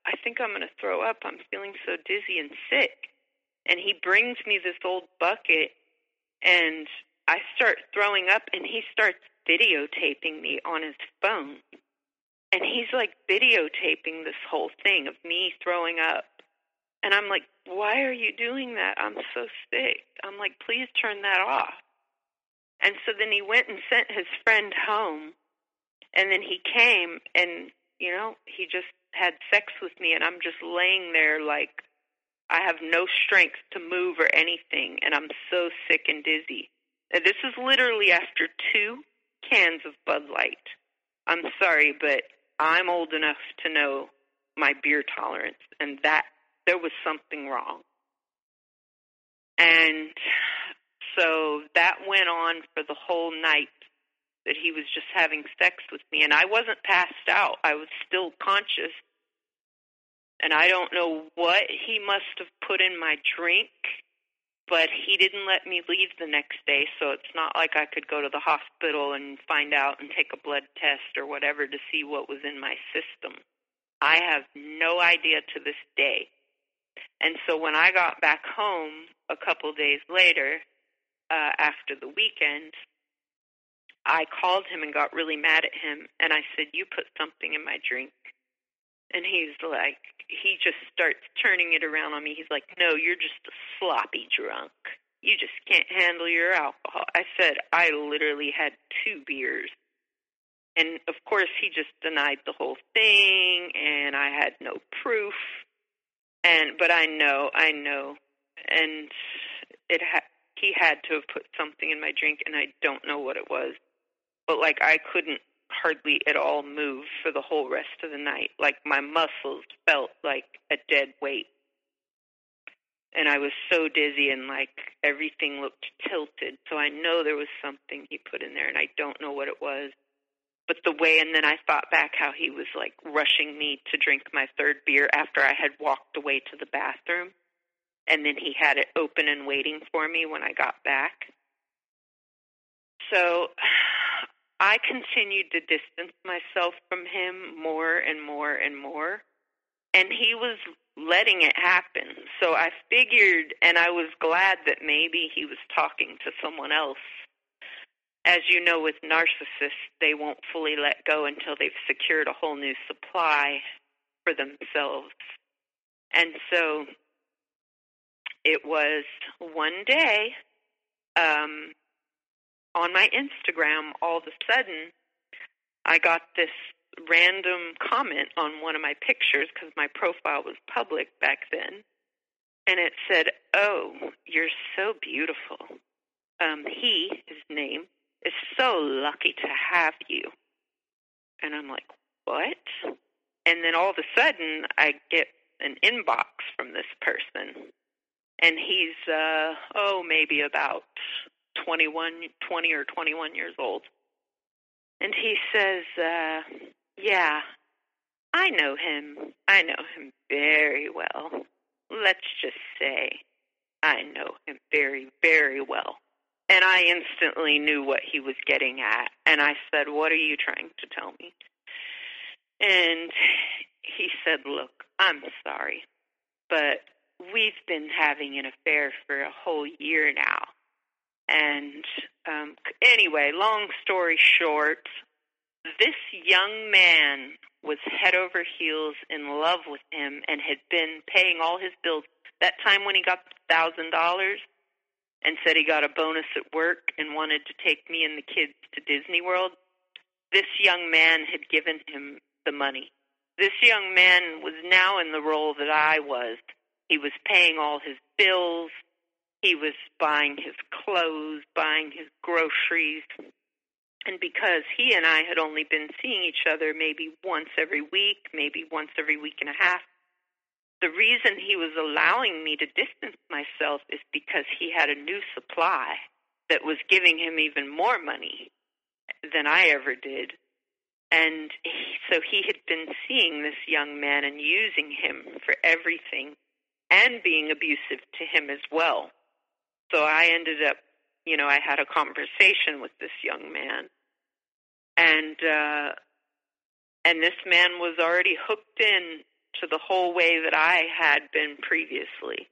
I think I'm going to throw up. I'm feeling so dizzy and sick. And he brings me this old bucket and I start throwing up and he starts videotaping me on his phone. And he's like videotaping this whole thing of me throwing up. And I'm like, why are you doing that? I'm so sick. I'm like, please turn that off. And so then he went and sent his friend home. And then he came and, you know, he just had sex with me. And I'm just laying there like I have no strength to move or anything. And I'm so sick and dizzy. And this is literally after two cans of Bud Light. I'm sorry, but I'm old enough to know my beer tolerance, and that there was something wrong. And so that went on for the whole night that he was just having sex with me. And I wasn't passed out, I was still conscious. And I don't know what he must have put in my drink but he didn't let me leave the next day, so it's not like I could go to the hospital and find out and take a blood test or whatever to see what was in my system. I have no idea to this day. And so when I got back home a couple days later, uh, after the weekend, I called him and got really mad at him, and I said, You put something in my drink. And he's like, he just starts turning it around on me. He's like, No, you're just a sloppy drunk. You just can't handle your alcohol. I said, I literally had two beers. And of course, he just denied the whole thing, and I had no proof. And but I know, I know, and it had he had to have put something in my drink, and I don't know what it was. But like, I couldn't hardly at all move for the whole rest of the night. Like my muscles felt like a dead weight. And I was so dizzy and like everything looked tilted. So I know there was something he put in there and I don't know what it was. But the way, and then I thought back how he was like rushing me to drink my third beer after I had walked away to the bathroom. And then he had it open and waiting for me when I got back. So I continued to distance myself from him more and more and more. And he was letting it happen. So I figured, and I was glad that maybe he was talking to someone else. As you know, with narcissists, they won't fully let go until they've secured a whole new supply for themselves. And so it was one day, um, on my Instagram, all of a sudden, I got this random comment on one of my pictures because my profile was public back then. And it said, "Oh, you're so beautiful. Um, he, his name, is so lucky to have you." And I'm like, "What?" And then all of a sudden, I get an inbox from this person, and he's uh, oh maybe about 21, 20 or 21 years old, and he says, uh, "Yeah, I know him. I know him very well. Let's just say I know him very, very well. And I instantly knew what he was getting at. And I said, What are you trying to tell me? And he said, Look, I'm sorry, but we've been having an affair for a whole year now. And um, anyway, long story short, this young man was head over heels in love with him and had been paying all his bills. That time when he got thousand dollars and said he got a bonus at work and wanted to take me and the kids to Disney World, this young man had given him the money. This young man was now in the role that I was. He was paying all his bills. He was buying his clothes, buying his groceries, and because he and I had only been seeing each other maybe once every week, maybe once every week and a half, the reason he was allowing me to distance myself is because he had a new supply that was giving him even more money than I ever did. And he, so he had been seeing this young man and using him for everything and being abusive to him as well. So I ended up you know, I had a conversation with this young man, and uh, and this man was already hooked in to the whole way that I had been previously.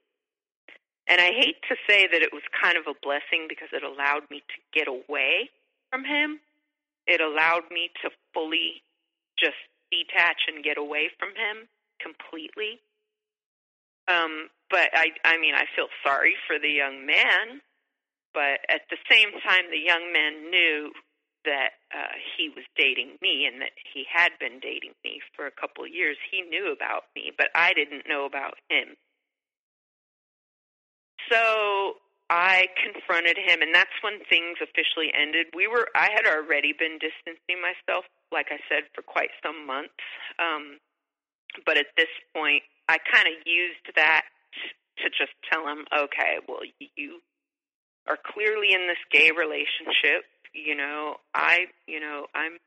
And I hate to say that it was kind of a blessing because it allowed me to get away from him. It allowed me to fully just detach and get away from him completely. Um, but I, I mean, I feel sorry for the young man but at the same time, the young man knew that uh, he was dating me and that he had been dating me for a couple of years. He knew about me, but I didn't know about him. So I confronted him, and that's when things officially ended. We were I had already been distancing myself, like I said, for quite some months. Um, but at this point, I kind of used that to just tell him, okay, well, you are clearly in this gay relationship. You know, I, you know, I'm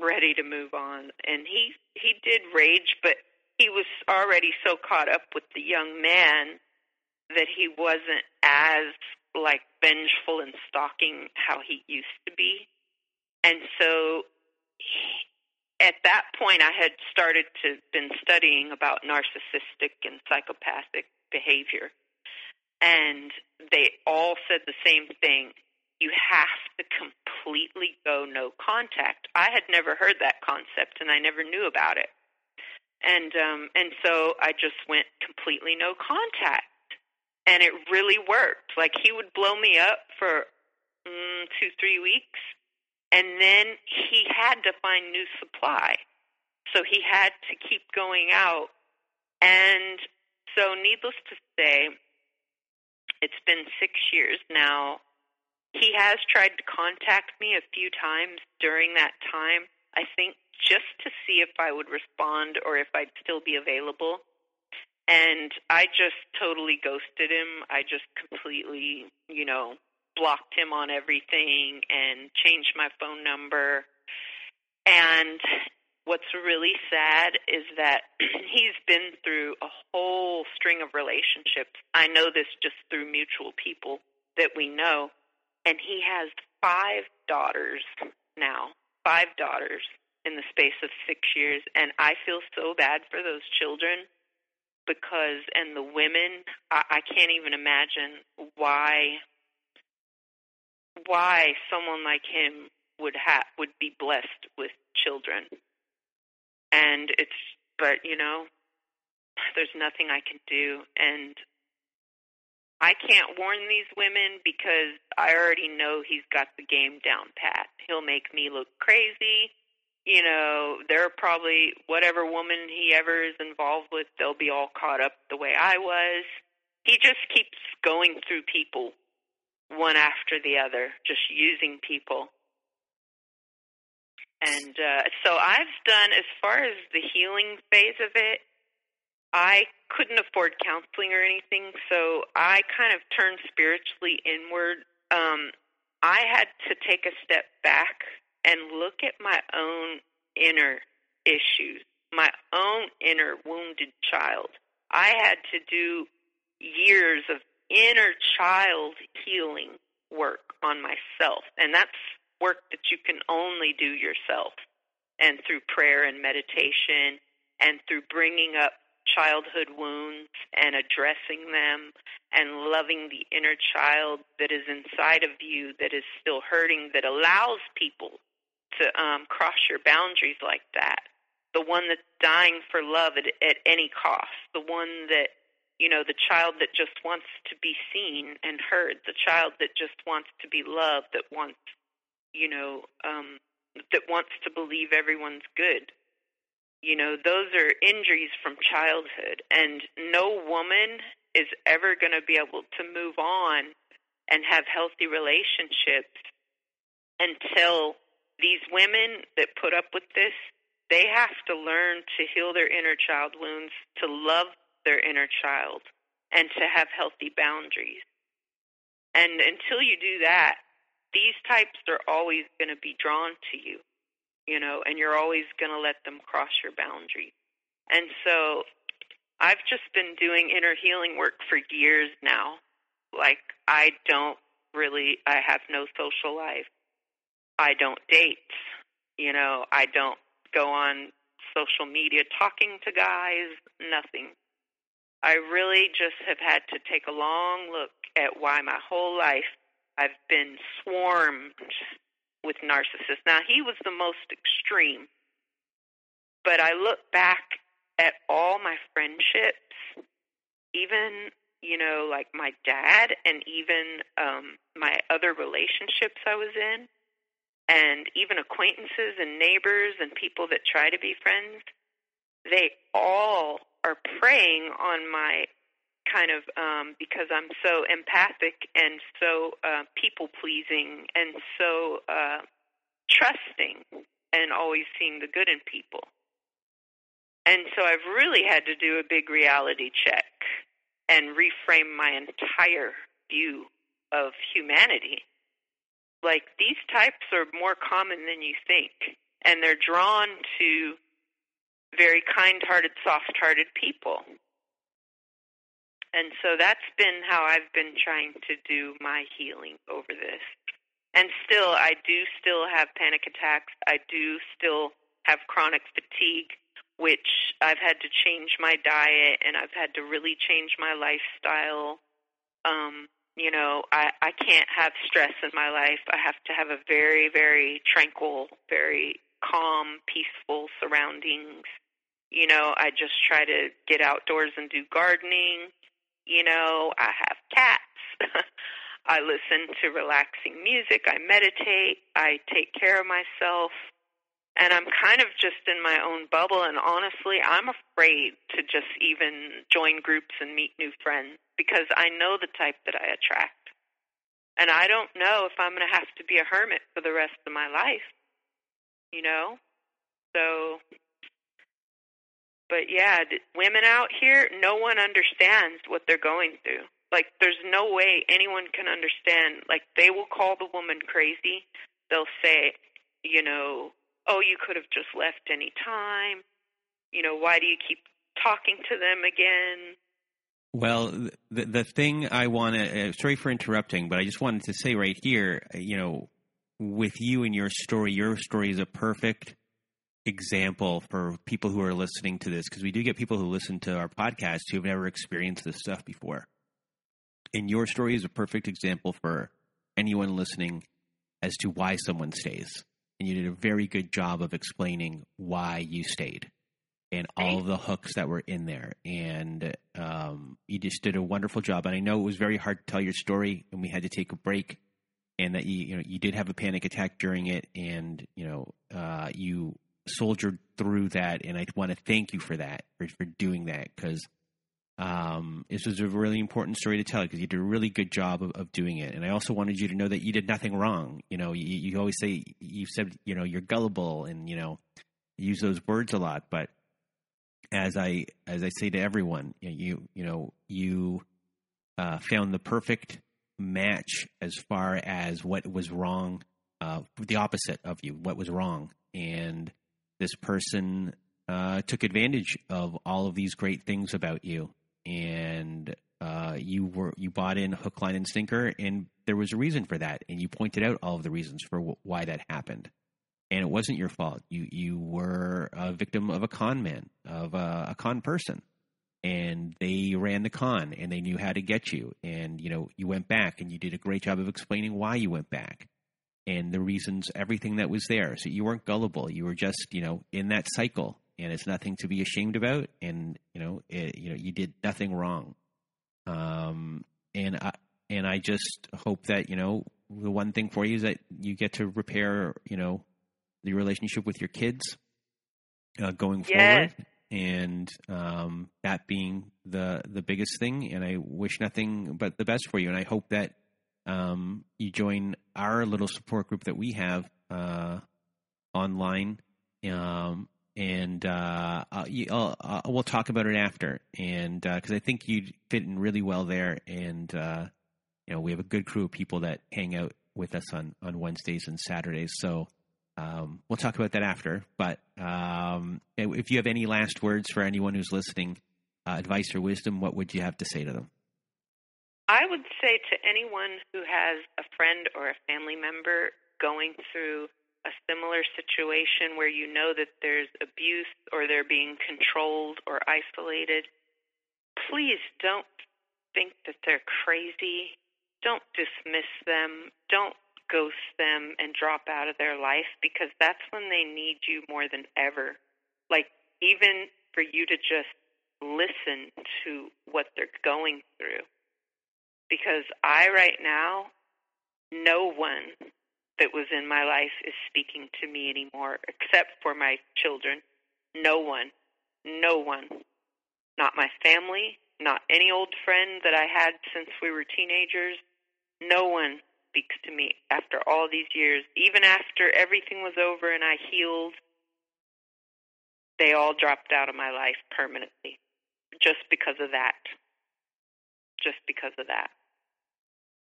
ready to move on. And he he did rage, but he was already so caught up with the young man that he wasn't as like vengeful and stalking how he used to be. And so at that point I had started to been studying about narcissistic and psychopathic behavior and they all said the same thing. You have to completely go no contact. I had never heard that concept and I never knew about it. And um and so I just went completely no contact. And it really worked. Like he would blow me up for mm, 2 3 weeks and then he had to find new supply. So he had to keep going out. And so needless to say, it's been six years now. He has tried to contact me a few times during that time, I think just to see if I would respond or if I'd still be available. And I just totally ghosted him. I just completely, you know, blocked him on everything and changed my phone number. And what's really sad is that he's been through a whole string of relationships. I know this just through mutual people that we know. And he has five daughters now, five daughters in the space of six years. And I feel so bad for those children because, and the women, I, I can't even imagine why. Why someone like him would have would be blessed with children and it's but you know there's nothing I can do and I can't warn these women because I already know he's got the game down pat. He'll make me look crazy. You know, they're probably whatever woman he ever is involved with, they'll be all caught up the way I was. he just keeps going through people one after the other, just using people. And uh, so I've done, as far as the healing phase of it, I couldn't afford counseling or anything, so I kind of turned spiritually inward. Um, I had to take a step back and look at my own inner issues, my own inner wounded child. I had to do years of inner child healing work on myself. And that's work that you can only do yourself and through prayer and meditation and through bringing up childhood wounds and addressing them and loving the inner child that is inside of you that is still hurting that allows people to um, cross your boundaries like that the one that's dying for love at, at any cost the one that you know, the child that just wants to be seen and heard, the child that just wants to be loved, that wants, you know, um, that wants to believe everyone's good. You know, those are injuries from childhood, and no woman is ever going to be able to move on and have healthy relationships until these women that put up with this they have to learn to heal their inner child wounds, to love their inner child and to have healthy boundaries. And until you do that, these types are always going to be drawn to you, you know, and you're always going to let them cross your boundary. And so I've just been doing inner healing work for years now. Like, I don't really, I have no social life. I don't date. You know, I don't go on social media talking to guys, nothing. I really just have had to take a long look at why my whole life I've been swarmed with narcissists. Now, he was the most extreme, but I look back at all my friendships, even, you know, like my dad and even um, my other relationships I was in, and even acquaintances and neighbors and people that try to be friends, they all are preying on my kind of um, because I'm so empathic and so uh, people pleasing and so uh, trusting and always seeing the good in people. And so I've really had to do a big reality check and reframe my entire view of humanity. Like these types are more common than you think, and they're drawn to very kind hearted, soft hearted people. And so that's been how I've been trying to do my healing over this. And still, I do still have panic attacks. I do still have chronic fatigue, which I've had to change my diet and I've had to really change my lifestyle. Um, you know, I, I can't have stress in my life. I have to have a very, very tranquil, very calm, peaceful surroundings. You know, I just try to get outdoors and do gardening. You know, I have cats. I listen to relaxing music. I meditate. I take care of myself. And I'm kind of just in my own bubble. And honestly, I'm afraid to just even join groups and meet new friends because I know the type that I attract. And I don't know if I'm going to have to be a hermit for the rest of my life. You know? So but yeah, women out here, no one understands what they're going through. Like, there's no way anyone can understand. Like, they will call the woman crazy. They'll say, you know, oh, you could have just left any time. You know, why do you keep talking to them again? Well, the the thing I want to uh, sorry for interrupting, but I just wanted to say right here, you know, with you and your story, your story is a perfect example for people who are listening to this because we do get people who listen to our podcast who have never experienced this stuff before. And your story is a perfect example for anyone listening as to why someone stays. And you did a very good job of explaining why you stayed and all of the hooks that were in there. And um, you just did a wonderful job. And I know it was very hard to tell your story, and we had to take a break. And that you, you know, you did have a panic attack during it, and you know, uh, you soldiered through that, and I want to thank you for that for, for doing that because um, this was a really important story to tell because you did a really good job of, of, doing it. And I also wanted you to know that you did nothing wrong. You know, you, you always say you said you know you're gullible and you know use those words a lot, but as I as I say to everyone, you you know you uh, found the perfect match as far as what was wrong, uh, the opposite of you, what was wrong, and this person uh, took advantage of all of these great things about you. And uh, you were you bought in hook, line, and sinker, and there was a reason for that, and you pointed out all of the reasons for w- why that happened, and it wasn't your fault. You you were a victim of a con man, of a, a con person, and they ran the con, and they knew how to get you, and you know you went back, and you did a great job of explaining why you went back, and the reasons, everything that was there. So you weren't gullible. You were just you know in that cycle and it's nothing to be ashamed about. And you know, it, you know, you did nothing wrong. Um, and I and I just hope that you know the one thing for you is that you get to repair, you know, the relationship with your kids uh, going yes. forward, and um, that being the the biggest thing. And I wish nothing but the best for you. And I hope that um, you join our little support group that we have uh, online um, and uh, uh, uh, we'll talk about it after. And because uh, I think you fit in really well there, and uh, you know we have a good crew of people that hang out with us on on Wednesdays and Saturdays. So um, we'll talk about that after. But um, if you have any last words for anyone who's listening, uh, advice or wisdom, what would you have to say to them? I would say to anyone who has a friend or a family member going through a similar situation where you know that there's abuse or they're being controlled or isolated, please don't think that they're crazy. Don't dismiss them. Don't ghost them and drop out of their life because that's when they need you more than ever. Like, even for you to just listen to what they're going through. Because I, right now, no one that was in my life is speaking to me anymore, except for my children. No one. No one. Not my family, not any old friend that I had since we were teenagers. No one speaks to me after all these years. Even after everything was over and I healed, they all dropped out of my life permanently just because of that. Just because of that.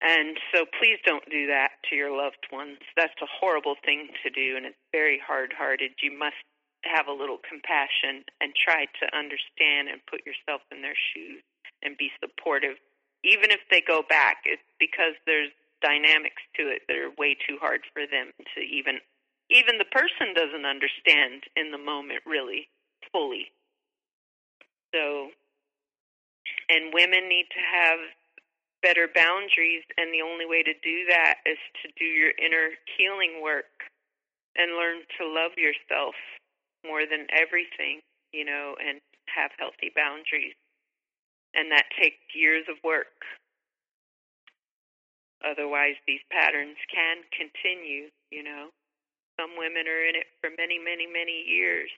And so please don't do that to your loved ones. That's a horrible thing to do, and it's very hard hearted. You must have a little compassion and try to understand and put yourself in their shoes and be supportive. Even if they go back, it's because there's dynamics to it that are way too hard for them to even even the person doesn't understand in the moment really fully. So and women need to have better boundaries, and the only way to do that is to do your inner healing work and learn to love yourself more than everything, you know, and have healthy boundaries. And that takes years of work. Otherwise, these patterns can continue, you know. Some women are in it for many, many, many years.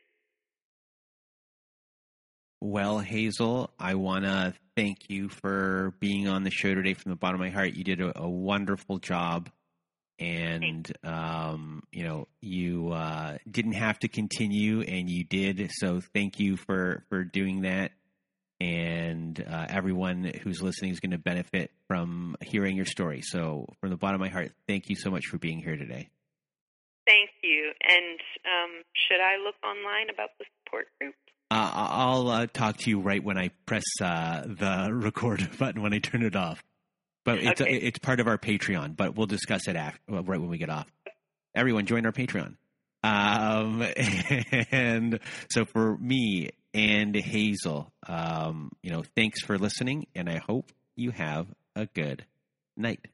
Well, Hazel, I want to thank you for being on the show today from the bottom of my heart. You did a, a wonderful job. And, um, you know, you uh, didn't have to continue, and you did. So thank you for, for doing that. And uh, everyone who's listening is going to benefit from hearing your story. So, from the bottom of my heart, thank you so much for being here today. Thank you. And um, should I look online about the support group? Uh, I'll uh, talk to you right when I press uh, the record button when I turn it off. But it's okay. it's part of our Patreon. But we'll discuss it after, right when we get off. Everyone, join our Patreon. Um, and so for me and Hazel, um, you know, thanks for listening, and I hope you have a good night.